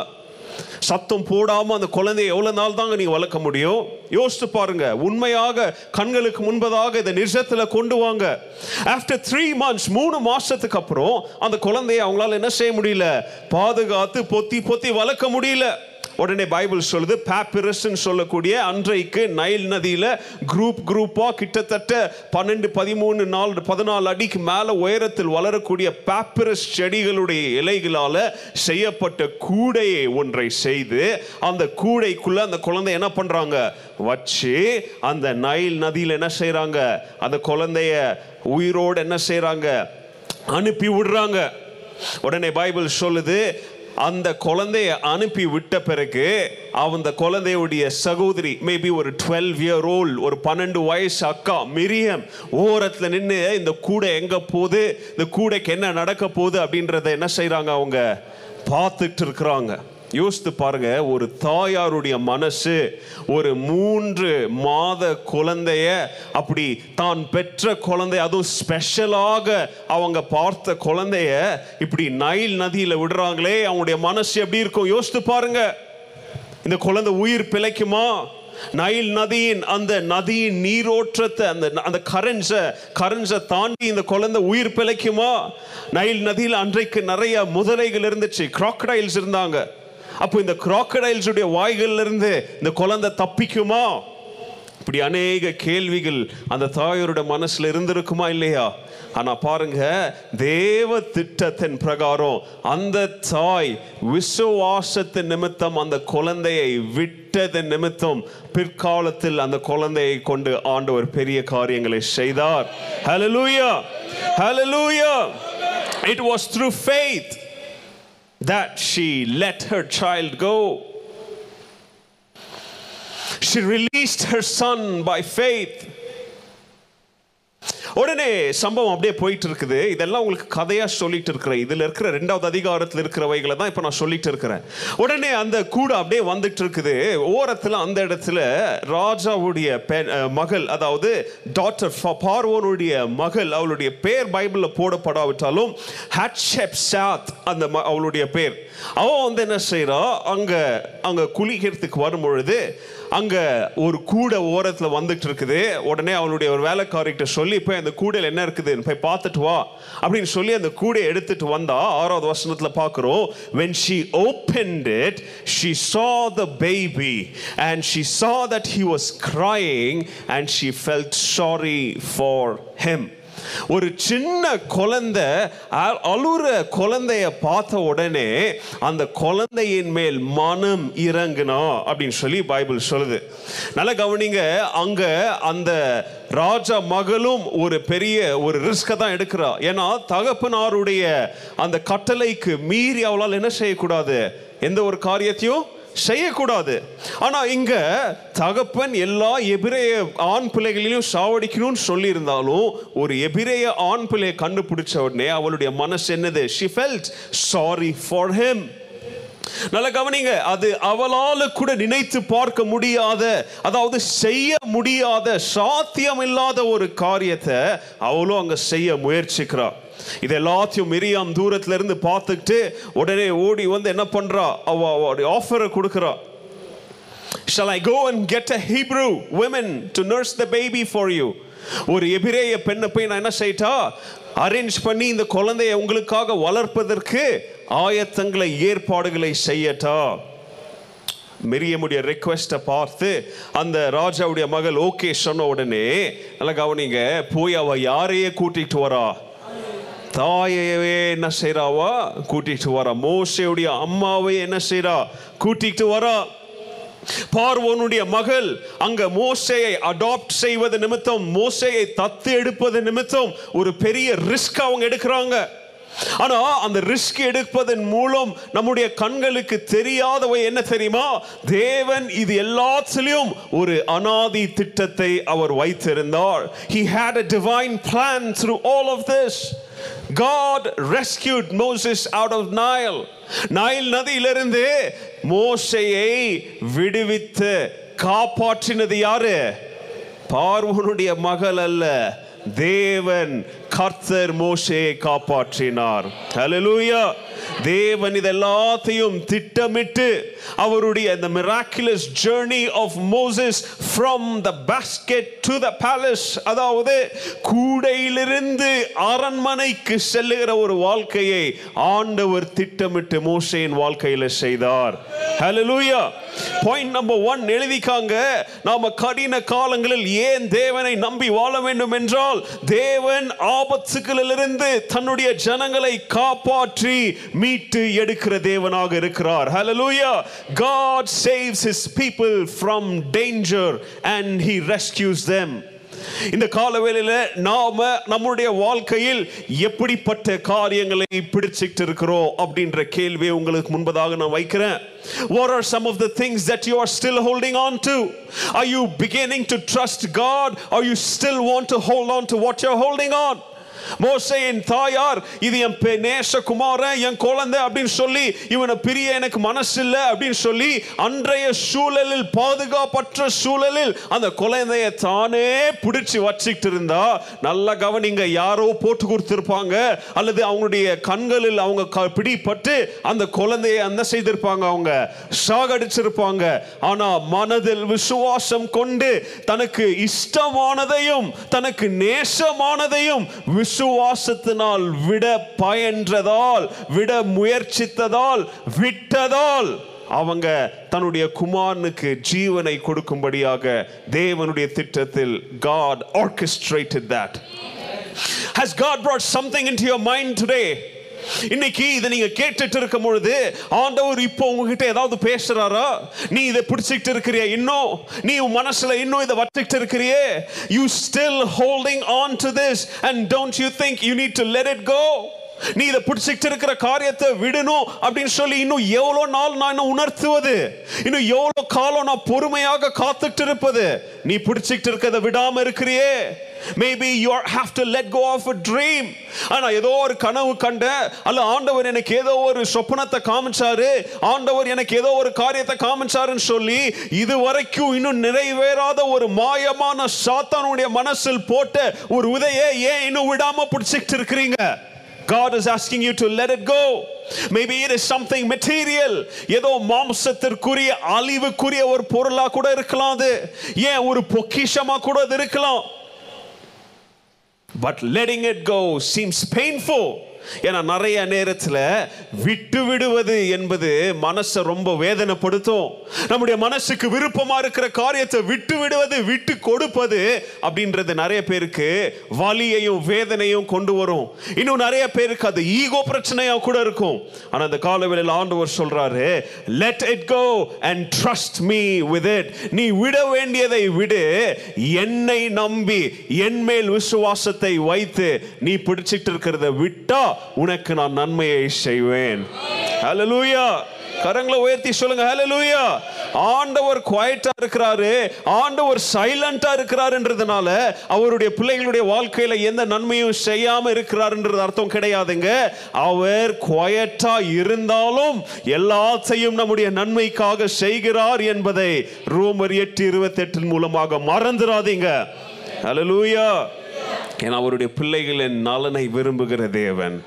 சத்தம் போடாமல் அந்த குழந்தையை எவ்வளோ நாள் தாங்க நீங்கள் வளர்க்க முடியும்? யோசித்து பாருங்க. உண்மையாக கண்களுக்கு முன்பதாக இதை நிஜத்தில் கொண்டு வாங்க. ஆஃப்டர் த்ரீ மந்த்ஸ் மூணு மாதத்துக்கு அப்புறம் அந்த குழந்தையை அவங்களால என்ன செய்ய முடியல? பாதுகாத்து பொத்தி பொத்தி வளர்க்க முடியல. உடனே பைபிள் சொல்லுது பேப்பிரஸ்ன்னு சொல்லக்கூடிய அன்றைக்கு நைல் நதியில் குரூப் குரூப்பாக கிட்டத்தட்ட பன்னெண்டு பதிமூணு நாள் பதினாலு அடிக்கு மேலே உயரத்தில் வளரக்கூடிய பேப்பிரஸ் செடிகளுடைய இலைகளால் செய்யப்பட்ட கூடையை ஒன்றை செய்து அந்த கூடைக்குள்ளே அந்த குழந்தை என்ன பண்ணுறாங்க வச்சு அந்த நைல் நதியில் என்ன செய்கிறாங்க அந்த குழந்தைய உயிரோடு என்ன செய்கிறாங்க அனுப்பி விடுறாங்க. உடனே பைபிள் சொல்லுது அந்த குழந்தைய அனுப்பி விட்ட பிறகு அந்த குழந்தையுடைய சகோதரி மேபி ஒரு டுவெல் இயர் ஓல்ட் ஒரு பன்னெண்டு வயசு அக்கா மிரியம் ஓரத்தில் நின்று இந்த கூடை எங்க போகுது? இந்த கூடைக்கு என்ன நடக்க போகுது? அப்படின்றத என்ன செய்கிறாங்க அவங்க? பார்த்துட்டு இருக்கிறாங்க. யோசித்து பாருங்க ஒரு தாயாருடைய மனசு ஒரு மூன்று மாத குழந்தைய அப்படி தான் பெற்ற குழந்தை அதுவும் ஸ்பெஷலாக அவங்க பார்த்த குழந்தைய இப்படி நைல் நதியில விடுறாங்களே அவங்களுடைய மனசு எப்படி இருக்கும்? யோசித்து பாருங்க. இந்த குழந்தை உயிர் பிழைக்குமா? நைல் நதியின் அந்த நதியின் நீரோற்றத்தை அந்த அந்த கரன்ஸை கரன்ஸை தாண்டி இந்த குழந்தை உயிர் பிழைக்குமா? நைல் நதியில் அன்றைக்கு நிறைய முதலைகள் இருந்துச்சு கிராக்கடைல்ஸ் இருந்தாங்க. அப்போ இந்த crocodiles வாய்களிலிருந்து இந்த குழந்தை தப்பிக்குமா? இப்படி அநேக கேள்விகள் அந்த தாயாரோட மனசில் இருந்திருக்குமா இல்லையா? ஆனால் பாருங்க தேவ திட்டத்தின் பிரகாரம் அந்த தாய் விசுவாசத்தின் நிமித்தம் அந்த குழந்தையை விட்டதன் நிமித்தம் பிற்காலத்தில் அந்த குழந்தையை கொண்டு ஆண்டவர் பெரிய காரியங்களை செய்தார். Hallelujah hallelujah it was through faith that she let her child go. She released her son by faith உடனே சம்பவம் அப்படியே போயிட்டு இருக்குது இதெல்லாம் உங்களுக்கு கதையாக சொல்லிட்டு இருக்கிறேன். இதில் இருக்கிற ரெண்டாவது அதிகாரத்தில் இருக்கிறவைகளை தான் இப்போ நான் சொல்லிட்டு இருக்கிறேன். உடனே அந்த கூட அப்படியே வந்துட்டு இருக்குது ஓரத்தில் அந்த இடத்துல ராஜாவுடைய மகள் அதாவது டாக்டர் பார்வோனுடைய மகள் அவளுடைய பேர் பைபிளில் போடப்படாவிட்டாலும் ஹட்ஷெப் சாத் அந்த ம- அவளுடைய பேர். அவன் வந்து என்ன செய்றா? அங்கே அங்கே குளிக்கிறதுக்கு வரும் பொழுது அங்க ஒரு கூடை ஓரத்துல வந்துட்டு இருக்குது. உடனே அவளுடைய ஒரு வேலைக்காரிகிட்ட சொல்லி போய் அந்த கூடையில் என்ன இருக்குது? போய் பார்த்துட்டு வா. அப்படின்னு சொல்லி அந்த கூடையை எடுத்துட்டு வந்தா ஆறாவது வசனத்துல பார்க்கிறோம் when she opened it she saw the baby and she saw that he was crying and she felt sorry for him. ஒரு சின்ன குழந்தை அ- அழுற குழந்தைய பார்த்த உடனே அந்த குழந்தையின் மேல் மனம் இறங்குனா அப்படின்னு சொல்லி பைபிள் சொல்லுது. நல்ல கவனிங்க அங்க அந்த ராஜா மகளும் ஒரு பெரிய ஒரு ரிஸ்கை தான் எடுக்கிறா. ஏன்னா தகப்பனாருடைய அந்த கட்டளைக்கு மீறி அவளால் என்ன செய்யக்கூடாது? எந்த ஒரு காரியத்தையும் செய்யக்கூடாது. ஆனால் இங்க தகப்பன் எல்லா எபிரேய ஆண் பிள்ளைகளையும் சாவடிக்கணும்னு சொல்லியிருந்தாலும் ஒரு எபிரேய ஆண் பிள்ளையை கண்டுபிடிச்ச உடனே அவளுடைய மனசு என்னது? She felt sorry for him. நல்ல கவனிங்க அது அவளால கூட நினைத்து பார்க்க முடியாத அதாவது செய்ய முடியாத சாத்தியம் இல்லாத ஒரு காரியத்தை அவளும் அங்க செய்ய முயற்சிக்கிறா. இது எல்லாத்தையும் மிரியாம் தூரத்துல இருந்து பார்த்துக்கிட்டு உடனே ஓடி வந்து என்ன பண்றா? அவ ஆஃபரை கொடுக்குறா. Shall I go and get a Hebrew woman to nurse the baby for you? ஒரு எபிரேய பெண்ணை போய் நான் என்ன செய்யட்டா? அரேஞ்ச் பண்ணி இந்த குழந்தையை உங்களுக்காக வளர்ப்பதற்கு ஆயத்தங்களை ஏற்பாடுகளை செய்யட்டா? மெரியமுடைய ரெக்வெஸ்ட்டை பார்த்து அந்த ராஜாவுடைய மகள் ஓகே சொன்ன உடனே நல்லா கவனிங்க போய் அவ யாரையே கூட்டிட்டு வரா? தாயையவே என்ன செய்றாவா? கூட்டிட்டு வரா. மோசையுடைய அம்மாவை என்ன செய்றா? கூட்டிட்டு வரா. பார்வோனுடைய மகள் அங்க மோசையை அடாப்ட் செய்வது நிமித்தம் மோசையை தத்து எடுப்பது நிமித்தம் ஒரு பெரிய ரிஸ்க் அவங்க எடுக்கிறாங்க. ஆனா அந்த ரிஸ்க் எடுப்பதன் மூலம் நம்முடைய கண்களுக்கு தெரியாதவை என்ன தெரியுமா? தேவன் இது எல்லாத்திலையும் ஒரு அனாதி திட்டத்தை அவர் வைத்திருந்தார். He had a divine plan through all of this God rescued Moses out of Nile. Nile நதியிலிருந்து மோசையை விடுவித்து காப்பாற்றினது யாரு? பார்வனுடைய மகள் அல்ல தேவன் கர்த்தர் மோசையை காப்பாற்றினார். ஹலலூயா தேவன் இதெல்லாத்தையும் திட்டமிட்டு அவருடைய இந்த miraculous journey of Moses from the basket to the palace அதாவது கூடையிலிருந்து அரண்மனைக்கு செல்லுகிற ஒரு வாழ்க்கையை ஆண்டவர் திட்டமிட்டு மோசையின் வாழ்க்கையில செய்தார். ஹலலூயா பாயிண்ட் நம்பர் ஒன் எழுதிக்காங்க நாம கடின காலங்களில் ஏன் தேவனை நம்பி வாழ வேண்டும் என்றால் தேவன் ஆபத்துகளிலிருந்து தன்னுடைய ஜனங்களை காப்பாற்றி மீட்டு எடுக்கிற தேவனாக இருக்கிறார் ஹalleluya God saves his people from danger and he rescues them இந்த காலவேளையில நாம நம்முடைய வாழ்க்கையில் எப்படிப்பட்ட காரியங்களை பிடிச்சிட்டு இருக்கிறோம் அப்படின்ற கேள்வியை உங்களுக்கு முன்பதாக நான் வைக்கிறேன் What are some of the things that you are still holding on to? Are you beginning to trust God or you still want to hold on to what you're holding on? மோசையின் தாயார் இது என் பெ- நேசகுமாரன் என் குழந்தை அப்படின்னு சொல்லி இவனை பிரிய எனக்கு மனசு இல்லை அப்படின்னு சொல்லி அன்றைய சூழலில் பாதுகாப்பற்ற சூழலில் அந்த குழந்தைய தானே பிடிச்சி வச்சுக்கிட்டு இருந்தா நல்ல கவனிங்க யாரோ போட்டு கொடுத்திருப்பாங்க அல்லது அவங்களுடைய கண்களில் அவங்க பிடிப்பட்டு பிடிபட்டு அந்த குழந்தையை என்ன செய்திருப்பாங்க அவங்க சாகடிச்சிருப்பாங்க. ஆனா மனதில் விசுவாசம் கொண்டு தனக்கு இஷ்டமானதையும் தனக்கு நேசமானதையும் விசுவாசத்தினால் விட பயின்றதால் விட முயற்சித்ததால் விட்டதால் அவங்க தன்னுடைய குமாரனுக்கு ஜீவனை கொடுக்கும்படியாக தேவனுடைய திட்டத்தில் God orchestrated that Has God brought something into your mind today? இன்னைக்கு இதை நீங்க கேட்டுட்டு இருக்கும் பொழுது ஆண்டவர் இப்போ உங்ககிட்ட ஏதாவது பேசுறாரா? நீ இதை பிடிச்சிட்டு இருக்கிறியா? இன்னும் நீ உன் மனசுல இன்னும் இதை வச்சுக்கிட்டு இருக்கிறியே? You still holding on to this and don't you think you need to let it go நீ இதை பிடிச்சிட்டு இருக்கிற காரியத்தை விடணும் அப்படின்னு சொல்லி இன்னும் எவ்வளோ நாள் நான் இன்னும் உணர்த்துவது? இன்னும் எவ்வளோ காலம் நான் பொறுமையாக காத்துட்டு இருப்பது நீ பிடிச்சிட்டு இருக்கிறத விடாம இருக்கிறியே. Maybe you have to let go of a dream ஆனா ஏதோ ஒரு கனவு கண்ட அல்ல ஆண்டவர் எனக்கு ஏதோ ஒரு சொப்பனத்தை காமிச்சாரு. ஆண்டவர் எனக்கு ஏதோ ஒரு காரியத்தை காமிச்சாருன்னு சொல்லி இது வரைக்கும் இன்னும் நிறைவேறாத ஒரு மாயமான சாத்தானுடைய மனசில் போட்ட ஒரு உதையை ஏன் இன்னும் விடாம பிடிச்சிட்டு இருக்கிறீங்க God is asking you to let it go. Maybe it is something material ஏதோ மாம்சத்திற்குரிய அழிவுக்குரிய ஒரு பொருளாக கூட இருக்கலாம் அது ஏன் ஒரு பொக்கிஷமாக கூட அது இருக்கலாம் but letting it go seems painful ஏன்னா நிறைய நேரத்தில் விட்டு விடுவது என்பது மனசை ரொம்ப வேதனைப்படுத்தும். நம்முடைய மனசுக்கு விருப்பமாக இருக்கிற காரியத்தை விட்டு விடுவது விட்டு கொடுப்பது அப்படின்றது நிறைய பேருக்கு வலியையும் வேதனையும் கொண்டு வரும். இன்னும் நிறைய பேருக்கு அது ஈகோ பிரச்சனையாக கூட இருக்கும். ஆனால் அந்த காலவெளியில் ஆண்டவர் சொல்கிறாரு let it go and trust me with it நீ விட வேண்டியதை விடு. என்னை நம்பி என் மேல் விசுவாசத்தை வைத்து நீ பிடிச்சிட்டு இருக்கிறத விட்டா உனக்கு நான் நன்மையை செய்வேன். ஹalleluya கரங்களை உயர்த்தி சொல்லுங்க. ஹலலூயா ஆண்டவர் குவைட்டா இருக்கிறாரு. ஆண்டவர் சைலண்டா இருக்கிறாருன்றதுனால அவருடைய பிள்ளைகளுடைய வாழ்க்கையில எந்த நன்மையும் செய்யாம இருக்கிறாருன்றது அர்த்தம் கிடையாதுங்க. அவர் குவைட்டா இருந்தாலும் எல்லாத்தையும் நம்முடைய நன்மைக்காக செய்கிறார் என்பதை ரோமர் எட்டு இருபத்தி எட்டின் மூலமாக மறந்துடாதீங்க ஹலலூயா ஏன்னா அவருடைய பிள்ளைகளின் நலனை விரும்புகிற தேவன்.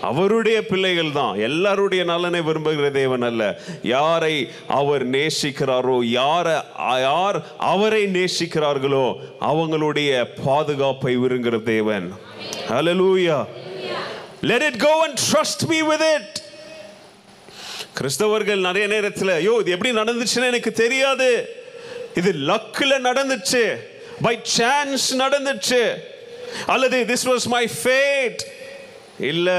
அவருடைய பிள்ளைகள் தான். எல்லாருடைய நலனை விரும்புகிற தேவன் அல்ல. யாரை அவர் நேசிக்கிறாரோ யாரை யார் அவரை நேசிக்கிறார்களோ அவங்களுடைய பாதுகாப்பை விரும்புகிற தேவன். Hallelujah let it go and trust me with it கிறிஸ்தவர்கள் நிறைய நேரத்தில் ஐயோ இது எப்படி நடந்துச்சுன்னு எனக்கு தெரியாது. இது லக்கில் நடந்துச்சு. பை சான்ஸ் நடந்துச்சு. அல்லது திஸ் வாஸ் மை ஃபேட் இல்ல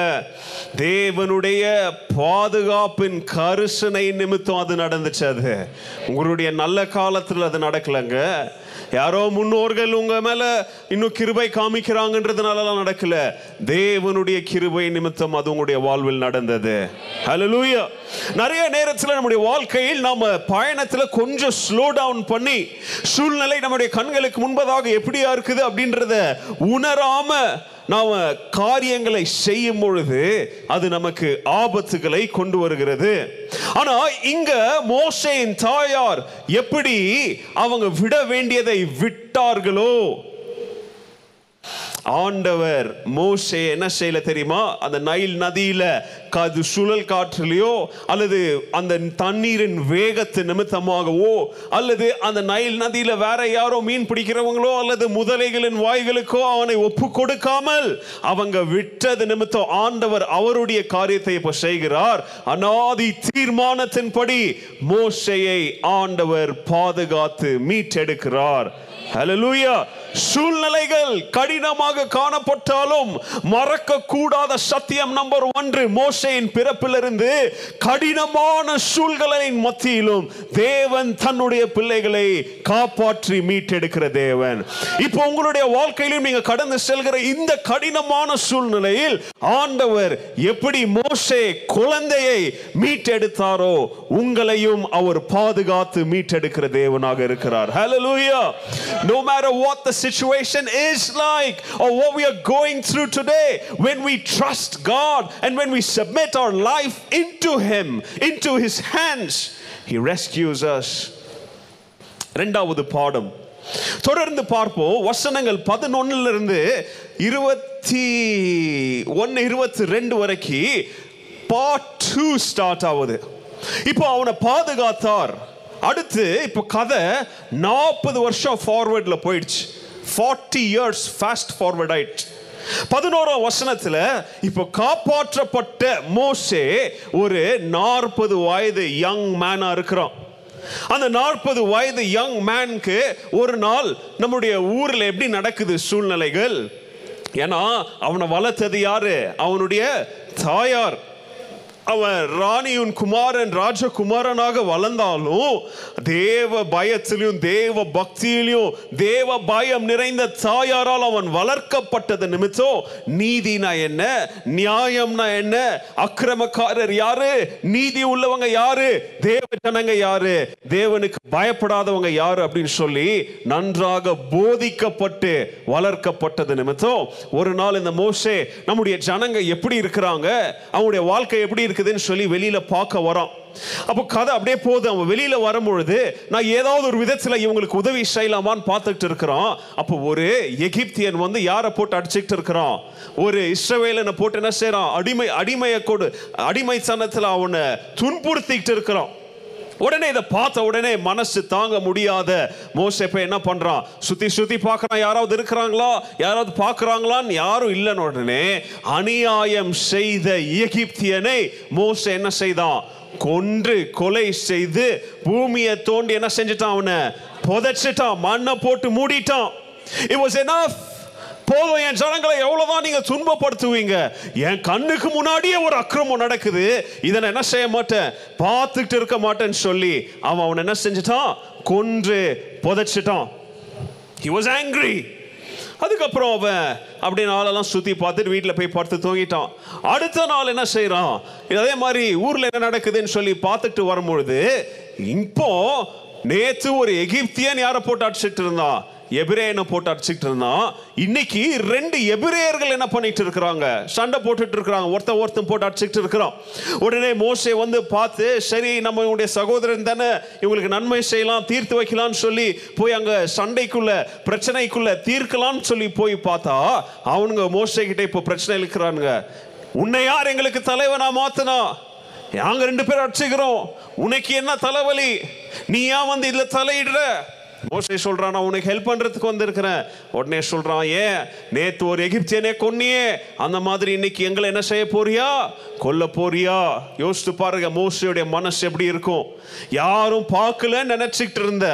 தேவனுடைய பாதுகாப்பின் கருசனை நிமித்தம் அது நடந்துச்சு அது. உங்களுடைய நல்ல காலத்தில் அது நடக்கலங்க. யாரோ முன்னோர்கள் உங்க மேல இன்னும் கிருபை காமிக்கிறாங்கன்றதுனாலலாம் நடக்கல. தேவனுடைய கிருபை நிமித்தம் அது உங்களுடைய வாழ்வில் நடந்தது. ஹலலூயா நிறைய நேரத்தில் நம்முடைய வாழ்க்கையில் நாம பயணத்துல கொஞ்சம் ஸ்லோ டவுன் பண்ணி சூழ்நிலை நம்முடைய கண்களுக்கு முன்பதாக எப்படியா இருக்குது அப்படின்றத உணராம நாம் காரியங்களை செய்யும் பொழுது அது நமக்கு ஆபத்துகளை கொண்டு வருகிறது. ஆனா இங்க மோசையின் தாயார் எப்படி அவங்க விட வேண்டியதை விட்டார்களோ? ஆண்டவர் மோசே என்ன செய்யல தெரியுமா? அந்த நைல் நதியில கது சுழல் காற்றுலையோ அல்லது அந்த தண்ணீரின் வேகத்து நிமித்தமாகவோ அல்லது அந்த நைல் நதியில வேற யாரோ மீன் பிடிக்கிறவங்களோ அல்லது முதலைகளின் வாய்களுக்கோ அவனை ஒப்பு கொடுக்காமல் அவங்க விட்டது நிமித்தம் ஆண்டவர் அவருடைய காரியத்தை இப்ப செய்கிறார். அனாதி தீர்மானத்தின்படி மோசையை ஆண்டவர் பாதுகாத்து மீட்டெடுக்கிறார். ஹலலூயா சூழ்நிலைகள் கடினமாக காணப்பட்டாலும் மறக்க கூடாத சத்தியம் நம்பர் ஒன்று மோசையின் பிறப்பிலிருந்து கடினமான சூழ்நிலையின் மத்தியிலும் தேவன் தன்னுடைய பிள்ளைகளை காப்பாற்றி மீட்டெடுக்கிற தேவன். இப்போ உங்களுடைய வாழ்க்கையிலும் நீங்க கடந்து செல்கிற இந்த கடினமான சூழ்நிலையில் ஆண்டவர் எப்படி மோசே குழந்தையை மீட்டெடுத்தாரோ உங்களையும் அவர் பாதுகாத்து மீட்டெடுக்கிற தேவனாக இருக்கிறார். Hello no matter what the situation is like or what we are going through today when we trust God and when we submit our life into him into his hands he rescues us இரண்டாவது பாடம் தொடர்ந்து பார்ப்போம் வசனங்கள் பதினொன்னுல இருந்து இருபத்தி ஒன்னு இருபத்தி ரெண்டு வரைக்கும் பார்ட் டூ ஸ்டார்ட் ஆகுது இப்போ அவனை பாதுகாத்தார் அடுத்து இப்போ கதை நாற்பது வருஷம் ஃபார்வர்டில் போயிடுச்சு ஃபார்ட்டி இயர்ஸ் ஃபாஸ்ட் ஃபார்வர்ட் ஆயிடுச்சு பதினோராம் வசனத்துல இப்போ காப்பாற்றப்பட்ட மோசே ஒரு நாற்பது வயது யங் மேனா இருக்கிறான். அந்த நாற்பது வயது யங் மேனுக்கு ஒரு நாள் நம்முடைய ஊர்ல எப்படி நடக்குது சூழ்நிலைகள்? ஏன்னா அவனை வளர்த்தது யாரு? அவனுடைய தாயார். அவன் ராணியின் குமாரன் ராஜகுமாரனாக வளர்ந்தாலும் தேவ பயத்திலையும் தேவ பக்தியிலும் தேவ பயம் நிறைந்த தாயாரால் அவன் வளர்க்கப்பட்டது நிமித்தம் நீதினா என்ன? நியாயம்னா என்ன? அக்கிரமக்காரர் யாரு? நீதி உள்ளவங்க யாரு? தேவ ஜனங்க யாரு? தேவனுக்கு பயப்படாதவங்க யாரு அப்படின்னு சொல்லி நன்றாக போதிக்கப்பட்டு வளர்க்கப்பட்டது நிமித்தம் ஒரு நாள் இந்த மோசே நம்முடைய ஜனங்க எப்படி இருக்கிறாங்க? அவனுடைய வாழ்க்கை எப்படி இருக்குதுன்னு சொல்லி வெளியில பார்க்க வரான். அப்போ கதை அப்படியே போகுது. அவன் வெளியில வரும்பொழுது நான் ஏதாவது ஒரு விதத்துல இவங்களுக்கு உதவி செய்யலாமான்னு பார்த்துட்டு இருக்கிறோம் அப்போ ஒரு எகிப்தியன் வந்து யாரை போட்டு அடிச்சுக்கிட்டு இருக்கிறான்? ஒரு இஸ்ரவேலனை போட்டு என்ன செய்கிறான் அடிமை அடிமையை கொடு அடிமை சனத்தில் அவனை துன்புறுத்திக்கிட்டு இருக்கிறான். உடனே இதை பார்த்த உடனே மனசு தாங்க முடியாத மோசை போய் என்ன பண்றான்? சுத்தி சுத்தி பார்க்கறான். யாராவது இருக்கிறாங்களா? யாராவது பார்க்கறாங்களான்னு யாரும் இல்லைன்னு உடனே அநியாயம் செய்த எகிப்தியனை மோசை என்ன செய்தான்? கொன்று கொலை செய்து பூமியை தோண்டி என்ன செஞ்சுட்டான் அவனை? புதைச்சிட்டான். மண்ணை போட்டு மூடிட்டான். It was enough. போதும் என் ஜனங்களை எவ்வளவுதான் நீங்க துன்பப்படுத்துவீங்க? என் கண்ணுக்கு முன்னாடியே ஒரு அக்கிரமம் நடக்குது. இதை நான் என்ன செய்ய மாட்டேன்? பார்த்துக்கிட்டு இருக்க மாட்டேன்னு சொல்லி அவன் அவன் என்ன செஞ்சுட்டான்? கொன்று புதைச்சிட்டான். ஹி வாஸ் ஆங்கிரி அதுக்கப்புறம் அவன் அப்படி நாளெல்லாம் சுற்றி பார்த்துட்டு வீட்டில் போய் பார்த்து தூங்கிட்டான். அடுத்த நாள் என்ன செய்கிறான் அதே மாதிரி ஊரில் என்ன நடக்குதுன்னு சொல்லி பார்த்துட்டு வரும்பொழுது இப்போ நேற்று ஒரு எகிப்தியன் யாரை போட்டு அடிச்சிட்டு இருந்தான்? எபிரேயனை போட்டு அடிச்சுட்டு இருந்தான் இன்னைக்கு ரெண்டு எபிரேயர்கள் என்ன பண்ணிட்டு இருக்கிறாங்க? சண்டை போட்டுட்டு இருக்கிறாங்க. ஒருத்தன் ஒருத்தன் போட்டு அடிச்சுட்டு இருக்கிறான். உடனே மோசே வந்து பார்த்து சரி நம்ம இவனுடைய சகோதரன் தானே இவங்களுக்கு நன்மை செய்யலாம் தீர்த்து வைக்கலாம்னு சொல்லி போய் அங்க சண்டைக்குள்ள பிரச்சனைக்குள்ள தீர்க்கலாம்னு சொல்லி போய் பார்த்தா அவனுங்க மோசே கிட்ட இப்போ பிரச்சனை இருக்கிறானுங்க உன்னை யார் எங்களுக்கு தலைவனா மாத்தனா? நாங்கள் ரெண்டு பேரும் அடிச்சுக்கிறோம். உனக்கு என்ன தலைவலி? நீ ஏன் வந்து இதில் தலையிடுற? மோசே சொல்றான் நான் உனக்கு ஹெல்ப் பண்றதுக்கு வந்திருக்கிறேன். உடனே சொல்றான் ஏன் நேத்து ஒரு எகிப்தியனே கொன்னியே. அந்த மாதிரி இன்னைக்கு எங்களை என்ன செய்ய போறியா? கொல்ல போறியா? யோசித்து பாருங்க மோசையுடைய மனசு எப்படி இருக்கும்? யாரும் பார்க்கல நினைச்சுக்கிட்டு இருந்த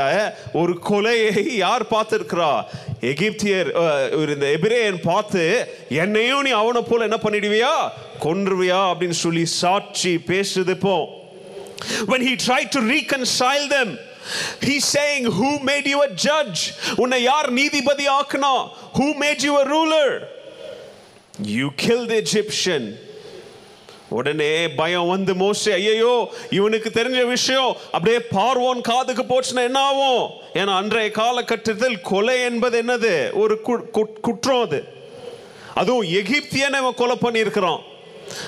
ஒரு கொலையை யார் பார்த்துருக்கிறா? எகிப்தியர் இந்த எபிரேயன் பார்த்து என்னையும் நீ அவனை போல என்ன பண்ணிடுவியா? கொன்றுவியா? அப்படின்னு சொல்லி சாட்சி பேசுது இப்போ. When he tried to reconcile them he's saying who made you a judge? உன்னை யார் நீதிபதி ஆக்குனா who made you a ruler? You killed the egyptian. உடனே பயம் வந்து மோசே ஐயோ இவனுக்கு தெரிஞ்ச விஷயம். அப்படியே பார்வோன் காதுக்கு போச்சுன்னா என்ன ஆகும்? ஏன்னா அன்றைய காலகட்டத்தில் கொலை என்பது என்னது? ஒரு கு- குற்றம் அது. அதுவும் எகிப்தியனை அவன் கொலை பண்ணியிருக்கிறான்.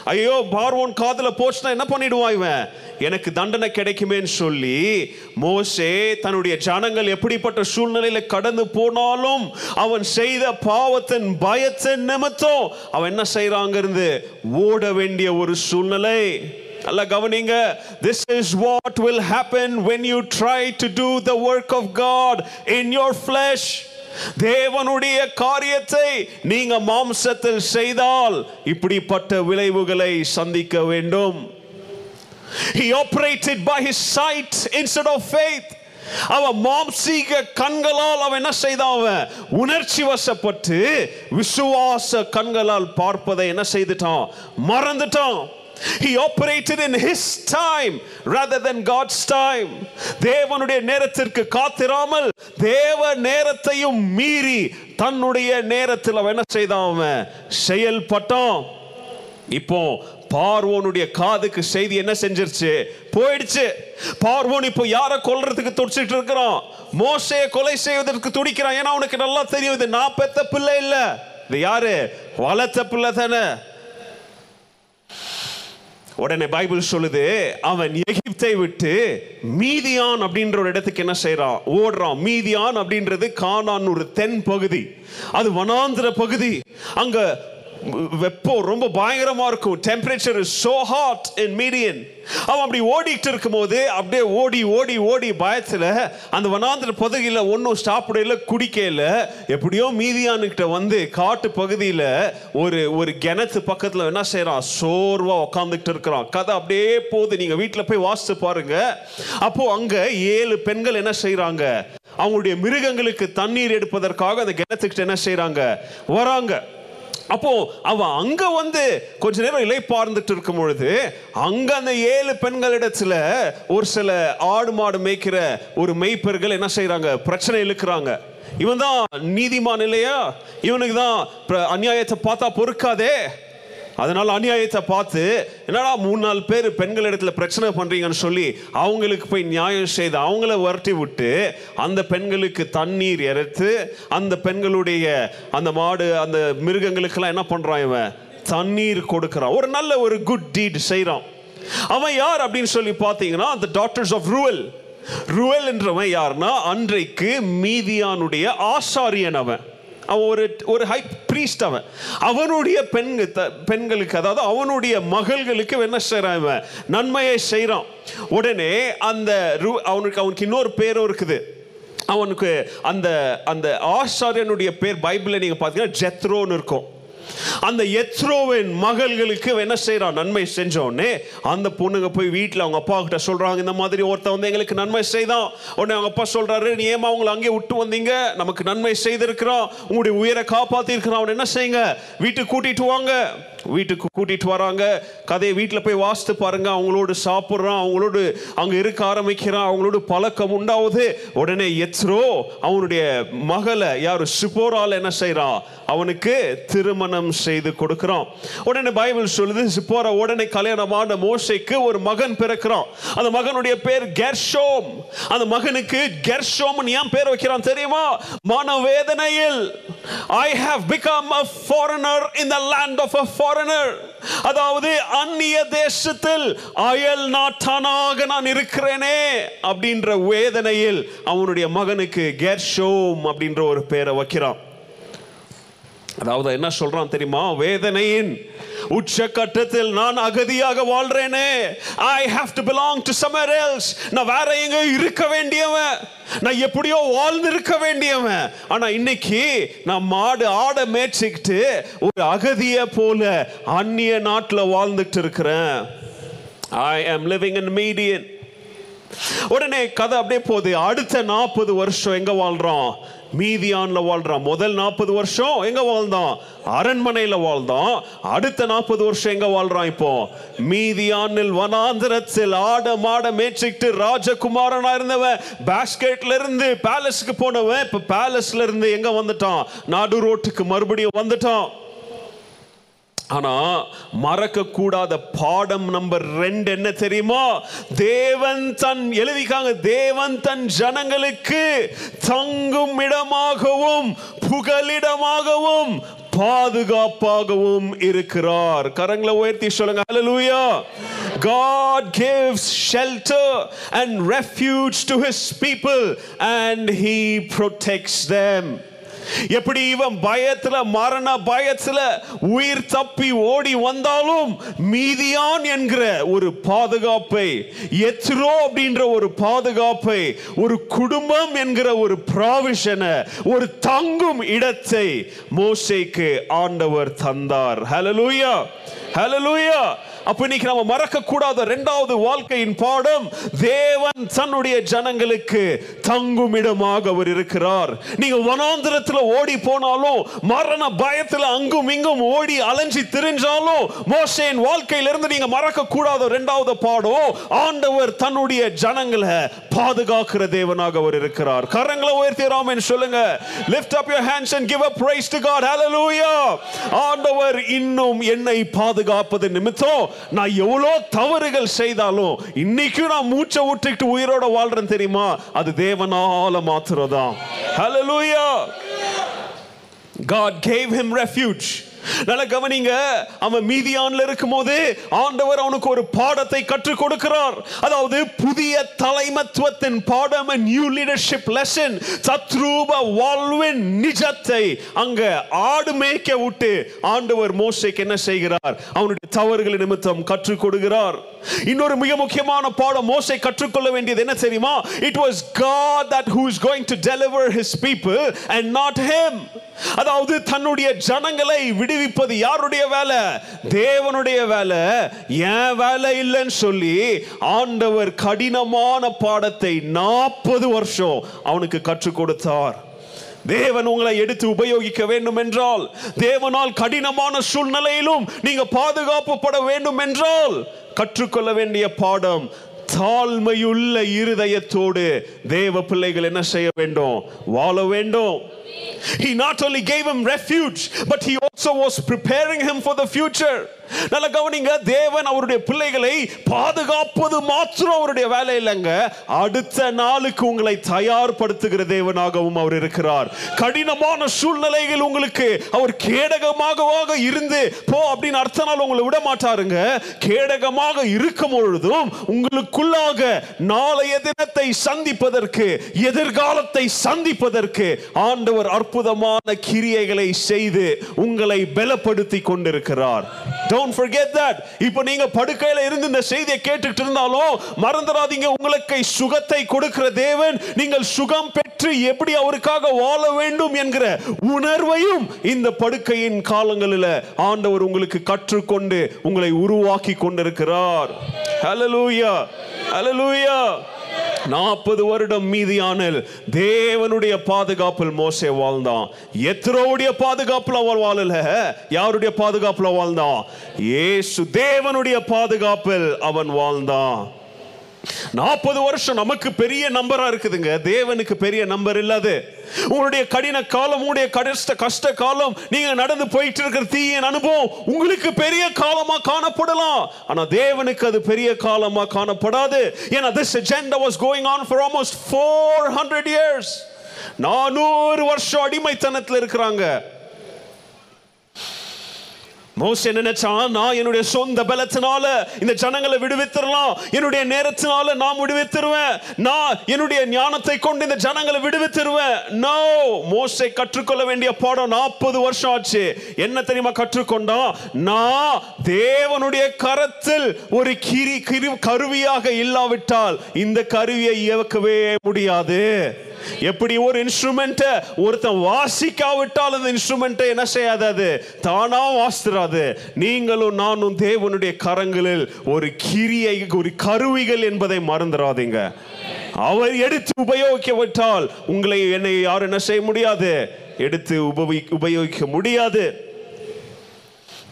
ஐயோ பார்வோன் காதுல போச்சுன்னா என்ன பண்ணிடுவான் இவன்? எனக்கு தண்டனை கிடைக்குமேன்னு சொல்லி மோசே தன்னுடைய ஜனங்கள் எப்படிப்பட்ட சூழ்நிலையில கடந்து போனாலும் அவன் செய்த பாவத்தின் பயத்தின் நிமித்தம் அவன் என்ன செய்யறாங்க இருந்து ஓட வேண்டிய ஒரு சூழ்நிலை. நல்லா கவனிங்க. This is what will happen when you try to do the work of God in your flesh தேவனுடைய காரியத்தை நீங்க மாம்சத்தில் செய்தால் இப்படிப்பட்ட விளைவுகளை சந்திக்க வேண்டும். He operated by his sight instead of faith. அவன் மாம்சீக கண்களால் அவன் என்ன செய்தான்? அவன் உணர்ச்சி வசப்பட்டு விசுவாச கண்களால் பார்ப்பதை என்ன செய்துட்டான்? மறந்துட்டான். He operated in his time rather than God's time. தேவனுடைய நேரத்திற்கு காத்திராமல் தேவ நேரத்தையும் மீறி தன்னுடைய நேரத்தில் அவன் என்ன செய்தான் அவன்? செயல்பட்டான். இப்போ பார்வோனுடைய காதுக்கு செய்தி என்ன செஞ்சிருச்சு? போயிடுச்சு. பார்வோன் இப்போ யாரை கொல்றதுக்கு துடிச்சிட்டு இருக்கிறான்? மோசையை கொலை செய்வதற்கு துடிக்கிறான். ஏன்னா அவனுக்கு நல்லா தெரியும் இது நான் பெத்த பிள்ளை இல்லை. இது யாரு? வளர்த்த பிள்ளை தானே. உடனே பைபிள் சொல்லுது அவன் எகிப்தை விட்டு மீதியான் அப்படின்ற ஒரு இடத்துக்கு என்ன செய்யறான் ஓடுறான் மீதியான் அப்படின்றது கானான் ஒரு தென் பகுதி அது வனாந்திர பகுதி. அங்க வெப்பம் ரொம்ப பயங்கரமா இருக்கும். Temperature is so hot in Midian அவன் அப்படி ஓடிட்டு இருக்கும்போது அப்படியே ஓடி ஓடி ஓடி பயத்தில் அந்த வனாந்திர பகுதியில் ஒன்றும் சாப்பிடல குடிக்கல எப்படியோ மீதியானுக்கிட்ட வந்து காட்டு பகுதியில் ஒரு ஒரு கிணத்து பக்கத்தில் என்ன செய்கிறான் சோர்வாக உட்காந்துக்கிட்டு இருக்கிறான். கதை அப்படியே போகுது. நீங்கள் வீட்டில் போய் வாசித்து பாருங்க. அப்போ அங்கே ஏழு பெண்கள் என்ன செய்கிறாங்க அவங்களுடைய மிருகங்களுக்கு தண்ணீர் எடுப்பதற்காக அந்த கிணத்துக்கிட்ட என்ன செய்கிறாங்க வராங்க. அப்போ அவன் அங்க வந்து கொஞ்ச நேரம் இலை பார்ந்துட்டு இருக்கும் பொழுது அங்க அந்த ஏழு பெண்களிடத்துல ஒரு சில ஆடு மாடு மேய்க்கிற ஒரு மெய்ப்பர்கள் என்ன செய்யறாங்க பிரச்சனை இழுக்கிறாங்க. இவன் தான் நீதிமான் இல்லையா? இவனுக்கு தான் அநியாயத்தை பார்த்தா பொறுக்காதே. அதனால அநியாயத்தை பார்த்து என்னடா மூணு நாலு பேர் பெண்கள் இடத்துல பிரச்சனை பண்றீங்கன்னு சொல்லி அவங்களுக்கு போய் நியாயம் செய்து அவங்கள வரட்டி விட்டு அந்த பெண்களுக்கு தண்ணீர் இறைத்து அந்த பெண்களுடைய அந்த மாடு அந்த மிருகங்களுக்கெல்லாம் என்ன பண்றான் இவன்? தண்ணீர் கொடுக்குறான். ஒரு நல்ல ஒரு குட் டீட் செய்கிறான் அவன் யார் அப்படின்னு சொல்லி பார்த்தீங்கன்னா அந்த டாக்டர்ஸ் ஆஃப் ரூவல் ரூவல் என்றவன் யாருன்னா அன்றைக்கு மீதியானுடைய ஆசாரியன் அவன். அவன் ஒரு ஒரு ஹை ப்ரீஸ்ட் அவன். அவனுடைய பெண்கு த- பெண்களுக்கு அதாவது அவனுடைய மகள்களுக்கு என்ன செய்கிறான் இவன்? நன்மையை செய்கிறான் உடனே அந்த ரூ அவனுக்கு அவனுக்கு இன்னொரு பேரும் இருக்குது. அவனுக்கு அந்த அந்த ஆசாரியனுடைய பேர் பைபிளில் நீங்கள் பார்த்தீங்கன்னா ஜெத்ரோன்னு இருக்கும். அந்த எத்ரோவின் மகள்களுக்கு என்ன செய்கிறான் நன்மை செஞ்சோடனே அந்த பொண்ணுங்க போய் வீட்டில் அவங்க அப்பா கிட்ட சொல்கிறாங்க இந்த மாதிரி ஒருத்தன் வந்து எங்களுக்கு நன்மை செய்தான். உடனே அவங்க அப்பா சொல்கிறாரு நீ ஏமா அவங்களை அங்கே விட்டு வந்தீங்க? நமக்கு நன்மை செய்திருக்கிறோம் உங்களுடைய உயிரை காப்பாற்றிருக்கிறான் அவனை என்ன செய்யுங்க? வீட்டுக்கு கூட்டிட்டு வாங்க. வீட்டுக்கு கூட்டிட்டு வராங்க. கதையை வீட்டில் போய் வாசித்து பாருங்க. அவங்களோடு சாப்பிட்றான். அவங்களோடு அங்கே இருக்க ஆரம்பிக்கிறான். அவங்களோட பழக்கம் உண்டாவது. உடனே எச்ரோ அவனுடைய மகளை யார்? சிப்போரால் என்ன செய்கிறான் அவனுக்கு திருமணம் செய்து கொடுக்குறான். உடனே பைபிள் சொல்லுது சிப்போரா உடனே கல்யாணமான மோசைக்கு ஒரு மகன் பிறக்கிறான். அந்த மகனுடைய பேர் கெர்ஷோம். அந்த மகனுக்கு கெர்ஷோம் ஏன் பேர் வைக்கிறான் தெரியுமா? மனவேதனையில். I have become a foreigner in the land of a foreigner அதாவது அந்நிய தேசத்தில் அயல் நாட்டானாக நான் இருக்கிறேனே அப்படின்ற வேதனையில் அவனுடைய மகனுக்கு கெர்ஷோம் அப்படின்ற ஒரு பேரை வைக்கிறான். அதாவது என்ன சொல்றான் தெரியுமா? வேதனையின் உச்ச கட்டத்தில் நான் அகதியாக வாழ்றேனே. I have to belong to somewhere else நான் வேற எங்க இருக்க வேண்டியவன். நான் எப்படியோ வாழ்ந்து இருக்க வேண்டியவன். ஆனா இன்னைக்கு நான் மாடு ஆட மேய்ச்சிக்கிட்டு ஒரு அகதிய போல அந்நிய நாட்டில் வாழ்ந்துட்டு இருக்கிறேன். ஐ ஆம் லிவிங் இன் மீடியன் உடனே கதை அப்படியே போகுது. அடுத்த நாற்பது வருஷம் எங்க வாழ்றோம் மீதியான்ல வாழ்றான் முதல் நாற்பது வருஷம் எங்க வாழ்ந்தான்? அரண்மனையில வாழ்ந்தான். அடுத்த நாற்பது வருஷம் எங்க வாழ்றான் இப்போ? மீதியானில் வனாந்திரத்தில் ஆட மாட மேய்ச்சிக்கிட்டு ராஜகுமாரனா இருந்தவன். பாஸ்கெட்ல இருந்து பேலஸ்க்கு போனவன். இப்ப பேலஸ்ல இருந்து எங்க வந்துட்டான்? நாடு ரோட்டுக்கு மறுபடியும் வந்துட்டான். ஆனா மறக்க கூடாத பாடம் நம்பர் ரெண்டு என்ன தெரியுமா? தேவன் தன் எழுதிக்காங்க தேவன் தன் ஜனங்களுக்கு தங்கும் இடமாகவும் புகலிடமாகவும் பாதுகாப்பாகவும் இருக்கிறார். கரங்களை உயர்த்தி சொல்லுங்க ஹalleluya God gives shelter and refuge to his people and he protects them. எப்படி இவன் பயத்துல மரண பயத்துல உயிர் தப்பி ஓடி வந்தாலும் மீதியான் என்கிற ஒரு பாதுகாப்பை எத்ரோ அப்படின்ற ஒரு பாதுகாப்பை ஒரு குடும்பம் என்கிற ஒரு ப்ராவிஷனை ஒரு தங்கும் இடத்தை மோசைக்கு ஆண்டவர் தந்தார். ஹலலூயா ஹலலூயா அப்ப இன்னைக்கு நம்ம மறக்க கூடாத இரண்டாவது வாழ்க்கையின் பாடம் தேவன் தன்னுடைய ஜனங்களுக்கு தங்குமிடமாக அவர் இருக்கிறார். நீங்க வனாந்திரத்துல ஓடி போனாலும் மரண பயத்துல அங்கும் இங்கும் ஓடி அலைஞ்சி திரிஞ்சாலும் மோசையின் வாழ்க்கையிலிருந்து நீங்க மறக்க கூடாத இரண்டாவது பாடம் ஆண்டவர் தன்னுடைய ஜனங்களை பாதுகாக்கிற தேவனாக அவர் இருக்கிறார். கரங்களை உயர்த்தி ராமன் சொல்லுங்க. Lift up your hands and give a praise to God hallelujah. ஆண்டவர் இன்னும் என்னை பாதுகாப்பது நிமித்தம் நான் எவ்வளோ தவறுகள் செய்தாலும் இன்னைக்கும் நான் மூச்சை விட்டுக்கிட்டு உயிரோட வாழ்றேன் தெரியுமா? அது தேவனால மாத்திரம் தான் hallelujah. God gave him refuge. நல்ல கவனிங்க அவன் மீதியான்ல இருக்கும் போது ஆண்டவர் அவனுக்கு ஒரு பாடத்தை கற்றுக் கொடுக்கிறார். அதாவது புதிய தலைமத்துவத்தின் பாடம் நியூ லீடர்ஷிப் லெசன் சத்ரூப வாழ்வின் நிஜத்தை அங்க ஆடு மேய்க்க விட்டு ஆண்டவர் மோசைக்கு என்ன செய்கிறார்? அவனுடைய தவறுகள் நிமித்தம் கற்றுக் கொடுக்கிறார். இன்னொரு மிக முக்கியமான பாடம் மோசை கற்றுக்கொள்ள வேண்டியது என்ன தெரியுமா? It was God that who is going to deliver his people and not him. அதாவது தன்னுடைய ஜனங்களை விடுவிப்பது யாருடைய வேலை? தேவனுடைய வேலை. என் வேலை இல்லைன்னு சொல்லி ஆண்டவர் கடினமான பாடத்தை நாற்பது வருஷம் அவனுக்கு கற்றுக் கொடுத்தார். தேவன் உங்களை எடுத்து உபயோகிக்க வேண்டும் என்றால் தேவனால் கடினமான சூழ்நிலையிலும் நீங்க பாதுகாப்பு பட வேண்டும் என்றால் கற்றுக்கொள்ள வேண்டிய பாடம் தாழ்மையுள்ள இருதயத்தோடு தேவ பிள்ளைகள் என்ன செய்ய வேண்டும்? வாழ வேண்டும். He not only gave him refuge, but he also was preparing him for the future. நல்ல கவனிங்க தேவன் அவருடைய பிள்ளைகளை பாதுகாப்பது மாத்திரம் அவருடைய வேலை இல்லைங்க. அடுத்த நாளுக்கு உங்களை தயார்படுத்துகிற தேவனாகவும் அவர் இருக்கிறார். கடினமான சூழ்நிலைகள் உங்களுக்கு அவர் கேடகமாக இருந்து போ அப்படின்னு அடுத்த நாள் உங்களை விட மாட்டாருங்க. கேடகமாக இருக்கும் பொழுதும் உங்களுக்குள்ளாக நாளைய தினத்தை சந்திப்பதற்கு எதிர்காலத்தை சந்திப்பதற்கு ஆண்டவர் அற்புதமான கிரியைகளை செய்து உங்களை பலப்படுத்தி கொண்டிருக்கிறார். டோன்ட் ஃபர்கெட் தட் இப்போ நீங்க படுக்கையில இருந்து இந்த செய்தியை கேட்டுட்டு இருந்தாலும் மறந்துடாதீங்க. உங்களுக்கு சுகத்தை கொடுக்கிற தேவன் நீங்கள் சுகம் பெற்று எப்படி அவருக்காக வாழ வேண்டும் என்கிற உணர்வையும் இந்த படுக்கையின் காலங்களில் ஆண்டவர் உங்களுக்கு கற்றுக்கொண்டு உங்களை உருவாக்கி கொண்டிருக்கிறார். ஹalleluya ஹalleluya நாற்பது வருடம் மீதியான தேவனுடைய பாதுகாப்பில் மோசே வாழ்ந்தான். எத்ரோவுடைய பாதுகாப்புல அவர் வாழல. யாருடைய பாதுகாப்புல வாழ்ந்தான்? ஏசு தேவனுடைய பாதுகாப்பில் அவன் வாழ்ந்தான். நாற்பது வருஷம் நமக்கு பெரிய நம்பரா இருக்குதுங்க. தேவனுக்கு பெரிய நம்பர் இல்லாது. உங்களுடைய கடின காலம் உங்களுடைய கடிஷ்ட கஷ்ட காலம் நீங்க நடந்து போயிட்டு இருக்கிற தீயின் அனுபவம் உங்களுக்கு பெரிய காலமா காணப்படலாம். ஆனா தேவனுக்கு அது பெரிய காலமா காணப்படாது. ஏன்னா this agenda was going on for almost 400 years. நானூறு வருஷம் அடிமைத்தனத்தில் இருக்கிறாங்க. மோசே நினைச்சான் நான் என்னுடைய சொந்த பலத்தினால இந்த ஜனங்களை விடுவித்திரலாம் என்னுடைய நேரத்தினால நான் விடுவித்திருவேன் நான் என்னுடைய ஞானத்தை கொண்டு இந்த ஜனங்களை விடுவித்திருவேன். நோ மோசை கற்றுக்கொள்ள வேண்டிய பாடம் நாற்பது வருஷம் ஆச்சு. என்ன தெரியுமா கற்றுக்கொண்டான்? நான் தேவனுடைய கரத்தில் ஒரு கிரி கிரி கருவியாக இல்லாவிட்டால் இந்த கருவியை இயக்கவே முடியாது. எப்படி ஒரு இன்ஸ்ட்ருமெண்ட்டை ஒருத்தன் வாசிக்காவிட்டால் அந்த இன்ஸ்ட்ருமெண்ட்டை என்ன செய்யாது அது? தானா வாசித்துறாது நீங்களும் நானும் தேவனுடைய கரங்களில் ஒரு கிரியை ஒரு கருவிகள் என்பதை மறந்துடாதீங்க அவர் எடுத்து உபயோகிக்கவிட்டால் உங்களை என்னை யாரும் என்ன செய்ய முடியாது? எடுத்து உபயோகிக்க முடியாது.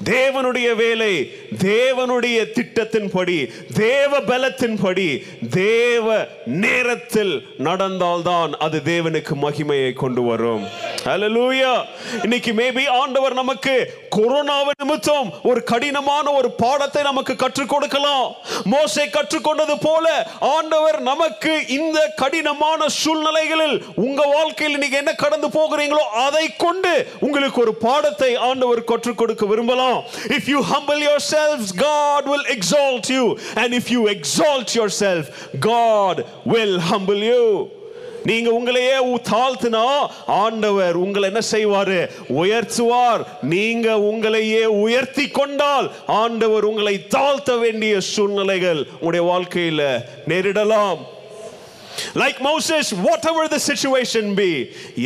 தேவனுடைய வேலை தேவனுடைய திட்டத்தின்படி தேவ பலத்தின்படி தேவ நேரத்தில் நடந்தால்தான் அது தேவனுக்கு மகிமையை கொண்டு வரும். ஹalleluya இன்னைக்கு மேபி ஆண்டவர் நமக்கு கொரோனாவை நிமித்தம் ஒரு கடினமான ஒரு பாடத்தை நமக்கு கற்றுக் கொடுக்கலாம். மோசை கற்றுக்கொண்டது போல ஆண்டவர் நமக்கு இந்த கடினமான சூழ்நிலைகளில் உங்க வாழ்க்கையில் நீங்க என்ன கடந்து போகிறீங்களோ அதை கொண்டு உங்களுக்கு ஒரு பாடத்தை ஆண்டவர் கற்றுக் கொடுக்க விரும்பலாம். If you humble yourselves god will exalt you. And if you exalt yourself god will humble you. நீங்க உங்களையே தாழ்த்தினா ஆண்டவர் உங்களை என்ன செய்வாரு? உயர்த்துவார். நீங்க உங்களையே உயர்த்தி கொண்டால் ஆண்டவர் உங்களை தாழ்த்த வேண்டிய சூழ்நிலைகள் உங்களுடைய வாழ்க்கையில நேரிடலாம். Like Moses whatever the situation be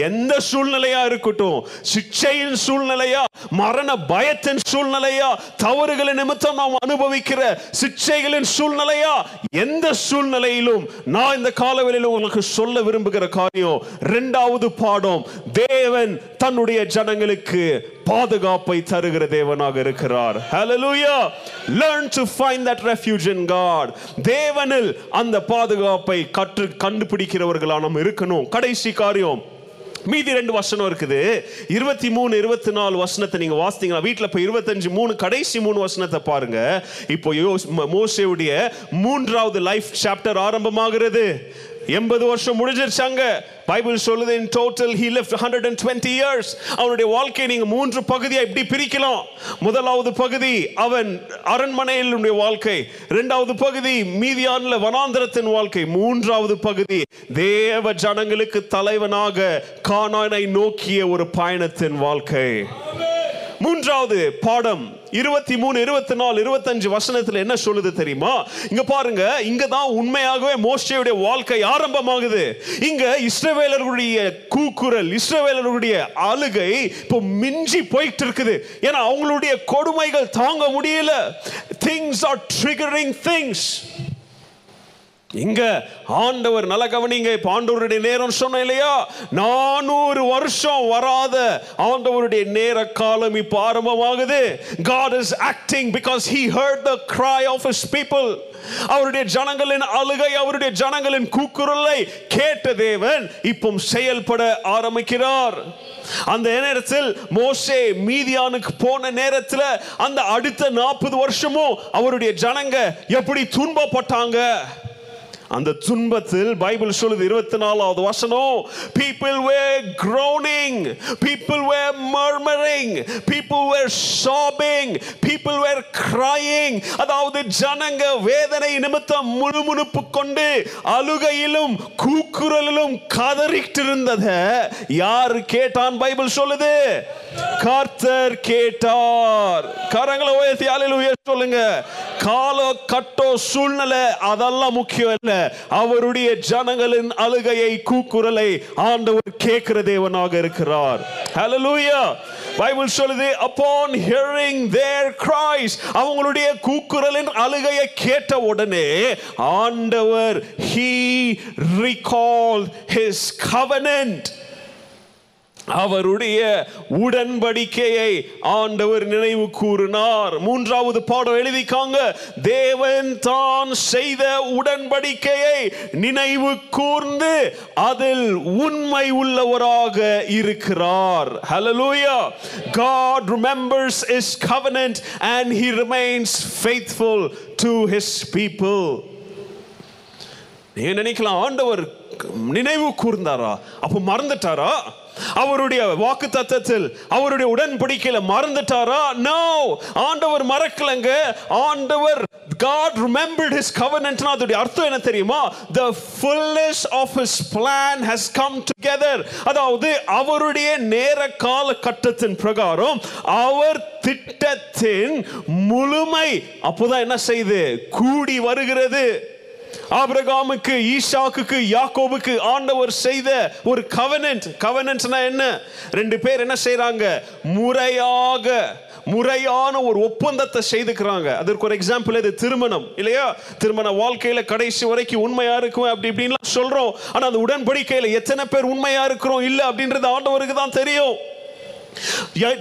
எந்த சூழ்நிலையா இருக்கட்டும் சிச்சையின் சூழ்நிலையா மரண பயத்தின் சூழ்நிலையா தவறுகளின் நிமித்தம் நாம் அனுபவிக்கிற சிச்சைகளின் சூழ்நிலையா எந்த சூழ்நிலையிலும் நான் இந்த காலவெளியில் உங்களுக்கு சொல்ல விரும்புகிற காரியம் இரண்டாவது பாடம் தேவன் தன்னுடைய ஜனங்களுக்கு பாதுகாப்பை தருகிற தேவனாக இருக்கிறார். ஹalleluya learn to find that refuge in god. தேவனில் அந்த பாதுகாப்பை கற்று கண்டுபிடிக்கிறவர்களா நாம் இருக்கணும். கடைசி காரியம். மீதி ரெண்டு வசனம் இருக்குது. இருபத்தி மூணு இருபத்தி நாலு வசனத்தை நீங்க வாசித்தீங்களா வீட்டில் இப்போ இருபத்தஞ்சு மூணு கடைசி மூணு வசனத்தை பாருங்க. இப்போ யோஸ்- ம- மோசேவுடைய மூன்றாவது லைஃப் சாப்டர் ஆரம்பமாகிறது. எண்பது வருஷம் முடிஞ்சிருச்சாங்க பைபிள் சொல்லுது in total he left hundred and twenty years அவனுடைய வாழ்க்கையை நீங்க மூன்று பகுதியாக இப்படி பிரிக்கலாம். முதலாவது பகுதி அவன் அரண்மனையினுடைய வாழ்க்கை. ரெண்டாவது பகுதி மீதியான வனாந்திரத்தின் வாழ்க்கை. மூன்றாவது பகுதி தேவ ஜனங்களுக்கு தலைவனாக கானானை நோக்கிய ஒரு பயணத்தின் வாழ்க்கை. மூன்றாவது பாடம் இருபத்தி மூணு இருபத்தி நாலு இருபத்தஞ்சு வசனத்தில் என்ன சொல்லுது தெரியுமா? இங்க பாருங்க இங்க தான் உண்மையாகவே மோசையுடைய வாழ்க்கை ஆரம்பமாகுது. இங்க இஸ்ரவேலர்களுடைய கூக்குரல் இஸ்ரவேலர்களுடைய அழுகை இப்போ மிஞ்சி போயிட்டு இருக்குது ஏன்னா அவங்களுடைய கொடுமைகள் தாங்க முடியல. திங்ஸ் ஆர் ட்ரிகரிங் திங்ஸ் இங்க ஆண்டவர் நல்ல கவனிங்க இப்ப ஆண்டவருடைய நேரம் சொன்ன இல்லையா நானூறு வருஷம் வராத ஆண்டவருடைய நேர காலம் இப்ப ஆரம்பமாகுது. God is acting because he heard the cry of his people. அவருடைய ஜனங்களின் அழுகை அவருடைய ஜனங்களின் கூக்குரலை கேட்ட தேவன் இப்போ செயல்பட ஆரம்பிக்கிறார். அந்த நேரத்தில் மோசே மீதியானுக்கு போன நேரத்தில் அந்த அடுத்த நாற்பது வருஷமும் அவருடைய ஜனங்க எப்படி துன்பப்பட்டாங்க? அந்த துன்பத்தில் பைபிள் சொல்லுது இருபத்தி நாலாவது வசனம். People were groaning people were murmuring people were sobbing people were crying. அதாவது ஜனங்க வேதனை நிமித்தம் முழுமுணுப்பு கொண்டு அழுகையிலும் கூக்குரலிலும் கதறிட்டு இருந்தத யார் கேட்டான் பைபிள் சொல்லுது? கர்த்தர் கேட்டார். கரங்களை உயர்த்தி அலையில சொல்லுங்க. காலோ கட்டோ சூழ்நிலை அதெல்லாம் முக்கியம் இல்லை. அவருடைய ஜனங்களின் அழுகையை கூக்குரலை ஆண்டவர் கேட்கிற தேவனாக இருக்கிறார். ஹalleluya பைபிள் சொல்லுது upon hearing their cries அவங்களுடைய கூக்குரலின் அழுகையை கேட்ட உடனே ஆண்டவர் he recalled his covenant. அவருடைய உடன்படிக்கையை ஆண்டவர் நினைவு கூறினார். மூன்றாவது பாடம் எழுதிக்காங்க. தேவன் தான் செய்த உடன்படிக்கையை நினைவு கூர்ந்து அதில் உண்மை உள்ளவராக இருக்கிறார். ஹalleluya God remembers his covenant and he remains faithful to his people. நீங்க நினைக்கலாம் ஆண்டவர் நினைவு கூர்ந்தாரா? அப்போ மறந்துட்டாரா? அவருடைய வாக்கு தத்தத்தில் அவருடைய உடன்படிக்கையில மறந்துட்டாரா? நோ ஆண்டவர் மறக்கலங்க. ஆண்டவர் God remembered his covenant. அதோட அர்த்தம் என்ன தெரியுமா? The fullness of his plan has come together. அதாவது அவருடைய நேர கால கட்டத்தின் பிரகாரம் அவர் திட்டத்தின் முழுமை அப்போதான் என்ன செய்து? கூடி வருகிறது. ஆபிரகாமுக்கு ஈசாக்குக்கு யாக்கோபுக்கு ஆண்டவர் செய்த ஒரு கவனன்ட் கவனன்ட்னா என்ன? ரெண்டு பேர் என்ன செய்யறாங்க முறையாக முறையான ஒரு ஒப்பந்தத்தை செய்துக்கிறாங்க. அதற்கு ஒரு எக்ஸாம்பிள் இது திருமணம் இல்லையா? திருமண வாழ்க்கையில கடைசி வரைக்கும் உண்மையா இருக்கும் அப்படி இப்படின்லாம் சொல்றோம். ஆனா அந்த உடன்படிக்கையில எத்தனை பேர் உண்மையா இருக்கிறோம் இல்ல அப்படின்றது ஆண்டவருக்கு தான் தெரியும்.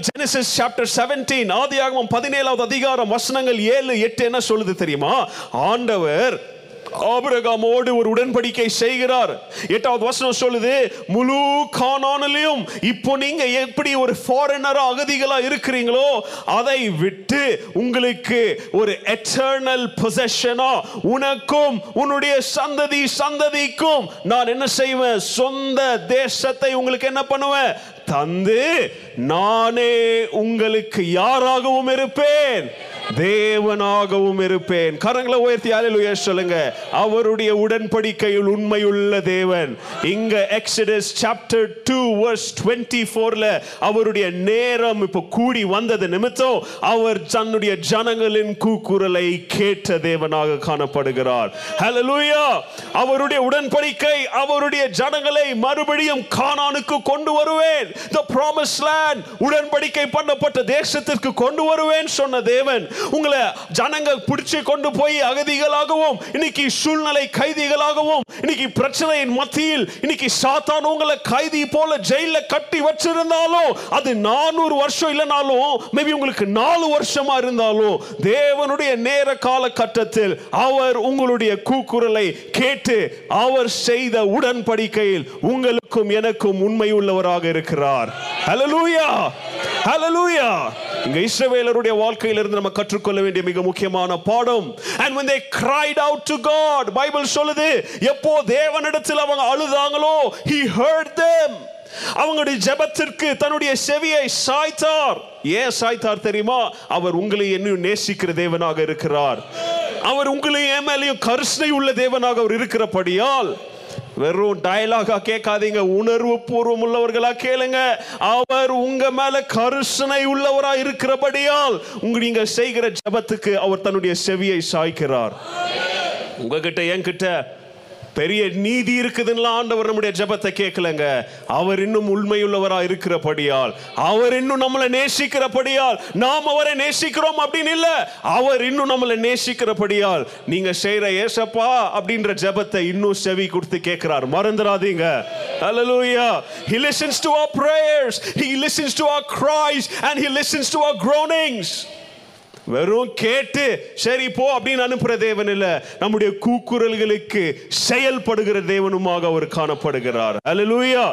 ஜெனசிஸ் சாப்டர் 17 ஆதியாகமம் பதினேழாவது அதிகாரம் வசனங்கள் ஏழு எட்டு என்ன சொல்லுது தெரியுமா? ஆண்டவர் ஆபிரகாமோடு ஒரு உடன்படிக்கை செய்கிறார். எட்டாவது வசனம் சொல்லுது முழு கானானிலையும் இப்போ நீங்க எப்படி ஒரு ஃபாரினரா அகதிகளா இருக்கிறீங்களோ அதை விட்டு உங்களுக்கு ஒரு எட்டர்னல் பொசஷனா உனக்கும் உன்னுடைய சந்ததி சந்ததிக்கும் நான் என்ன செய்வேன்? சொந்த தேசத்தை உங்களுக்கு என்ன பண்ணுவேன்? தந்து நானே உங்களுக்கு யாராகவும் இருப்பேன். தேவனாகவும் இருப்பேன். கரங்களை உயர்த்தி அல்லேலூயா சொல்லுங்க. அவருடைய உடன்படிக்கையில் உண்மையுள்ள தேவன். இங்க எக்ஸிடஸ் சாப்டர் 2 வெர்ஸ் 24ல அவருடைய நேரம் இப்போ கூடி வந்தது நிமித்தம் அவர் தன்னுடைய ஜனங்களின் கூக்குரலை கேட்ட தேவனாக காணப்படுகிறார். ஹலலூயா அவருடைய உடன்படிக்கை அவருடைய ஜனங்களை மறுபடியும் கானானுக்கு கொண்டு வருவேன். த ப்ராமிஸ் லேண்ட் உடன்படிக்கை பண்ணப்பட்ட தேசத்திற்கு கொண்டு வருவேன் சொன்ன தேவன். உங்களை ஜனங்கள் பிடிச்சு கொண்டு போய் அகதிகளாகவும் இன்னைக்கு சூழ்நிலை கைதிகளாகவும் இன்னைக்கு பிரச்சனையின் மத்தியில் இன்னைக்கு சாத்தான் உங்களை கைதி போல ஜெயில கட்டி வச்சிருந்தாலும் அது நானூறு வருஷம் இல்லைனாலும் மேபி உங்களுக்கு நாலு வருஷமா இருந்தாலும் தேவனுடைய நேர கால கட்டத்தில் அவர் உங்களுடைய கூக்குரலை கேட்டு அவர் செய்த உடன்படிக்கையில் உங்கள் உங்களுக்கும் எனக்கும் உண்மை உள்ளவராக இருக்கிறார். ஹலலூயா ஹலலூயா இங்க இஸ்ரவேலருடைய வாழ்க்கையிலிருந்து நம்ம கற்றுக்கொள்ள வேண்டிய மிக முக்கியமான பாடம். And when they cried out to god Bible சொல்லுது எப்போ தேவனிடத்தில் அவங்க அழுதாங்களோ he heard them. அவங்களுடைய ஜெபத்திற்கு தன்னுடைய செவியை சாய்த்தார். ஏன் சாய்த்தார் தெரியுமா? அவர் உங்களை என்னையும் நேசிக்கிற தேவனாக இருக்கிறார். அவர் உங்களையும் என் மேலேயும் உள்ள தேவனாக அவர் இருக்கிறபடியால் வெறும் டயலாகா கேட்காதீங்க. உணர்வு பூர்வம் உள்ளவர்களா கேளுங்க. அவர் உங்க மேல கருசனை உள்ளவரா இருக்கிறபடியால் உங்க நீங்க செய்கிற ஜெபத்துக்கு அவர் தன்னுடைய செவியை சாய்க்கிறார். உங்ககிட்ட என்கிட்ட பெரிய நீதி இருக்குதுன்னா ஆண்டவர் நம்முடைய ஜெபத்தை கேட்கலங்க அவர் இன்னும் உண்மையுள்ளவராக இருக்கிறபடியால் அவர் இன்னும் நம்மளை நேசிக்கிறபடியால் நாம் அவரை நேசிக்கிறோம் அப்படின்னு இல்லை அவர் இன்னும் நம்மளை நேசிக்கிறபடியால் நீங்க செய்யற ஏசப்பா அப்படின்ற ஜெபத்தை இன்னும் செவி கொடுத்து கேட்கிறார் மறந்துடாதீங்க Hallelujah. He listens to our prayers. He listens to our cries and he listens to our groanings. வெறும் கேட்டு சரி போ அப்படின்னு அனுப்புற தேவன் இல்ல. நம்முடைய கூக்குரல்களுக்கு செயல்படுகிற தேவனுமாக அவர் காணப்படுகிறார். அல்லேலூயா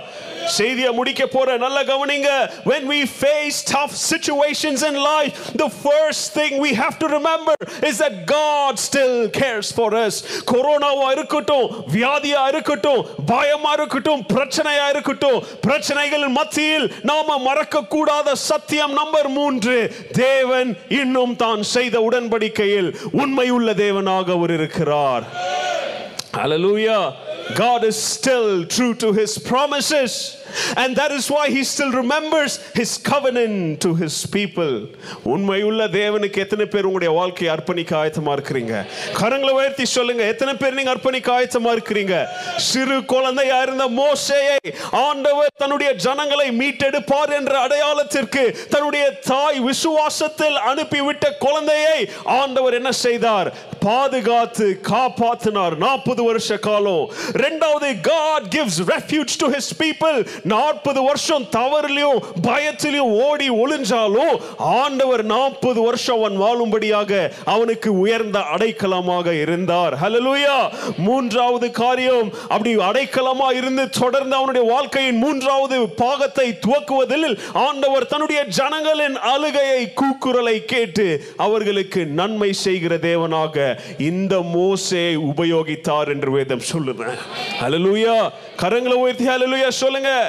செய்தியை முடிக்க போற நல்ல கவனிங்க when we face tough situations in life the first thing we have to remember is that God still cares for us கொரோனாவா இருக்கட்டும் வியாதியா இருக்கட்டும் பயமா இருக்கட்டும் பிரச்சனையா இருக்கட்டும் பிரச்சனைகள் மத்தியில் நாம மறக்க கூடாத சத்தியம் நம்பர் மூன்று தேவன் இன்னும் தான் செய்த உடன்படிக்கையில் உண்மையுள்ள தேவனாக அவர் இருக்கிறார் Hallelujah. God is still true to his promises. And that is why he still remembers his covenant to his people. உண்மையுள்ள தேவனுக்கு எத்தனை பேர் உங்களுடைய வாழ்க்கையை அர்ப்பணிக்க ஆயத்தமா இருக்கிறீங்க? கரங்களை உயர்த்தி சொல்லுங்க. எத்தனை பேர் நீங்க அர்ப்பணிக்க ஆயத்தமா இருக்கிறீங்க? சிறு குழந்தையா இருந்த மோசையை ஆண்டவர் தன்னுடைய ஜனங்களை மீட்டெடுப்பார் என்ற அடையாளத்திற்கு தன்னுடைய தாய் விசுவாசத்தில் அனுப்பிவிட்ட குழந்தையை ஆண்டவர் என்ன செய்தார்? பாதுகாத்து காப்பாத்தினார். நாற்பது வருஷ காலம். இரண்டாவது God gives refuge to his people. நாற்பது வருஷம் தவறுலையும் பயத்திலையும் ஓடி ஒளிஞ்சாலும் ஆண்டவர் நாற்பது வருஷம் அவன் வாழும்படியாக அவனுக்கு உயர்ந்த அடைக்கலமாக இருந்தார். ஹலலூயா மூன்றாவது காரியம் அப்படி அடைக்கலமா இருந்து தொடர்ந்து அவனுடைய வாழ்க்கையின் மூன்றாவது பாகத்தை துவக்குவதில் ஆண்டவர் தன்னுடைய ஜனங்களின் அழுகையை கூக்குரலை கேட்டு அவர்களுக்கு நன்மை செய்கிற தேவனாக இந்த மோசே உபயோகித்தார் என்று வேதம் சொல்லுவேன் அலலுயா கரங்களை உயர்த்தி அலலுயா சொல்லுங்க.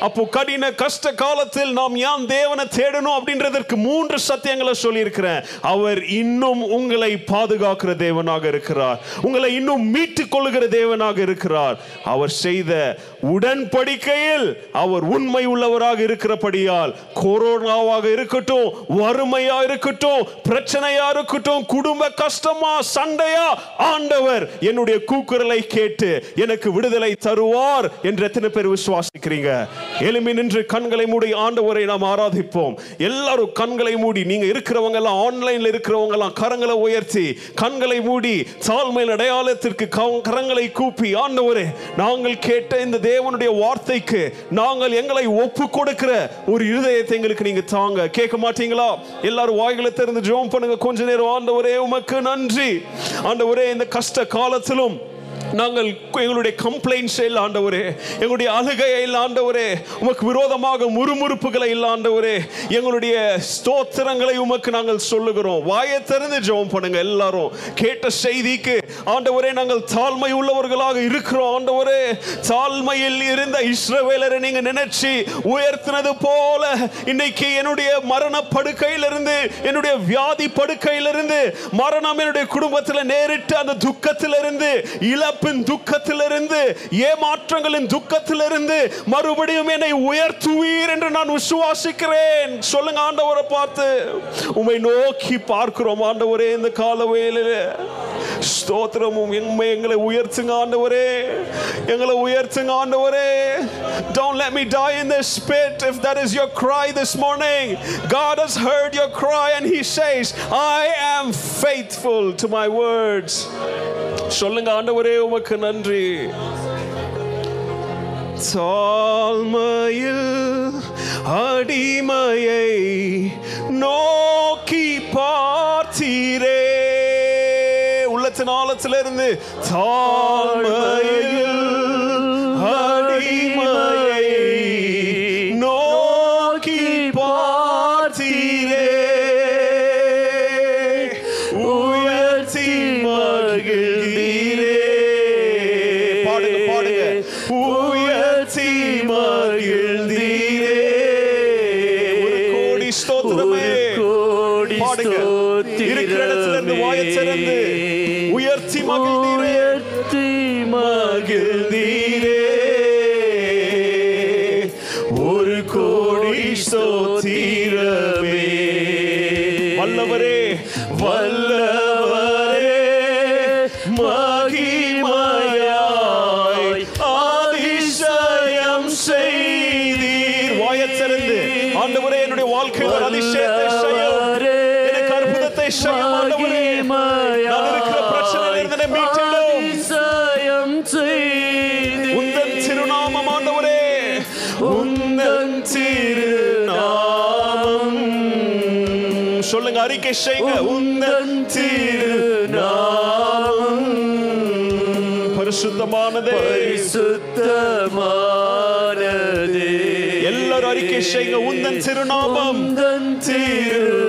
அப்போ கடின கஷ்ட காலத்தில் நாம் ஏன் தேவனை தேடணும் அப்படின்றதற்கு மூன்று சத்தியங்களை சொல்லியிருக்கிறேன். அவர் இன்னும் உங்களை பாதுகாக்கிற தேவனாக இருக்கிறார். உங்களை இன்னும் மீட்டுக் கொள்ளுகிற தேவனாக இருக்கிறார். அவர் செய்த உடன்படிக்கையில் அவர் உண்மை உள்ளவராக இருக்கிறபடியால் கொரோனாவாக இருக்கட்டும் வறுமையா இருக்கட்டும் பிரச்சனையா இருக்கட்டும் குடும்ப கஷ்டமா சண்டையா ஆண்டவர் என்னுடைய கூக்குரலை கேட்டு எனக்கு விடுதலை தருவார் என்று எத்தனை பேர் விசுவாசிக்கிறீங்க. எலும்பி நின்று கண்களை மூடி ஆண்டவரை நாம் ஆராதிப்போம். எல்லாரும் கண்களை மூடி நீங்க இருக்கிறவங்க எல்லாம் ஆன்லைன்ல இருக்கிறவங்க எல்லாம் கரங்களை உயர்த்தி கண்களை மூடி தாழ்மையின் அடையாளத்திற்கு கரங்களை கூப்பி ஆண்டவரே நாங்கள் கேட்ட இந்த தேவனுடைய வார்த்தைக்கு நாங்கள் எங்களை ஒப்பு கொடுக்கிற ஒரு இருதயத்தை எங்களுக்கு நீங்க தாங்க. கேட்க மாட்டீங்களா? எல்லாரும் வாய்களை திறந்து ஜெபம் பண்ணுங்க. கொஞ்ச நேரம் ஆண்டவரே உமக்கு நன்றி. ஆண்டவரே இந்த கஷ்ட காலத்திலும் நாங்கள் எங்களுடைய கம்ப்ளைண்ட்ஸ் இல்லை ஆண்டவரே எங்களுடைய அழுகையை இல்லை ஆண்டவரே உமக்கு விரோதமாக முறுமுறுப்புகளை இல்லை ஆண்டவரே எங்களுடைய ஸ்தோத்திரங்களை உமக்கு நாங்கள் சொல்லுகிறோம். வாயை திறந்து ஜெபம் பண்ணுங்க எல்லாரும். கேட்ட செய்திக்கு ஆண்டவரே நாங்கள் தாழ்மை உள்ளவர்களாக இருக்கிறோம். ஆண்டவரே தாழ்மையில் இருந்த இஸ்ரவேலரை நீங்க நினைச்சு உயர்த்தினது போல இன்னைக்கு என்னுடைய மரண படுக்கையிலிருந்து என்னுடைய வியாதி படுக்கையிலிருந்து மரணம் என்னுடைய குடும்பத்தில் நேரிட்டு அந்த துக்கத்திலிருந்து இழப்பின் துக்கத்திலிருந்து ஏமாற்றங்களின் துக்கத்திலிருந்து மறுபடியும் என்னை உயர்த்துவீர் என்று நான் விசுவாசிக்கிறேன். சொல்லுங்க ஆண்டவரை பார்த்து. உமை நோக்கி பார்க்கிறோம் ஆண்டவரே இந்த கால வேளையில ஸ்தோத்திரமும் எம்மை எங்களை உயர்த்துங்க ஆண்டவரே. எங்களை உயர்த்துங்க ஆண்டவரே. Don't let me die in this pit if that is your cry this morning. God has heard your cry and he says I am faithful to my words. சொல்லுங்க ஆண்டவரே உமக்கு நன்றி. சால்மையில் அடிமையை நோக்கி பார்த்தீரே. உள்ளத்தின் ஆழத்திலிருந்து சால்மையில் அறிக்கை செய்யுங்க உந்தன் திருநாமம். பரிசுத்தமானதே. பரிசுத்தமானதே. எல்லாரும் அறிக்கை செய்யுங்க உந்தன் திருநாமம். உந்தன் திருநாமம்.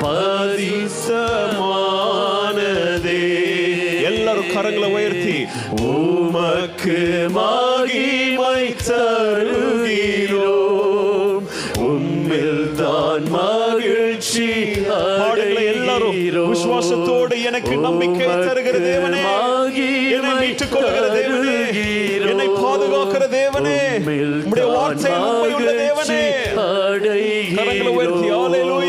பரிசுத்தமானதே. எல்லாரும் கரங்களை உயர்த்தி. உமக்கு மகிமை தருகிறோம். தான் மகிழ்ச்சி எல்லாரும் விசுவாசத்தோடு எனக்கு நம்பிக்கை தருகிற தேவனே என்னை மீட்டுக் கொள்கிற தேவனே என்னை பாதுகாக்கிற தேவனே உம்முடைய வார்த்தை உண்மையுள்ள தேவனே. கரங்களை உயர்த்தி ஹalleluya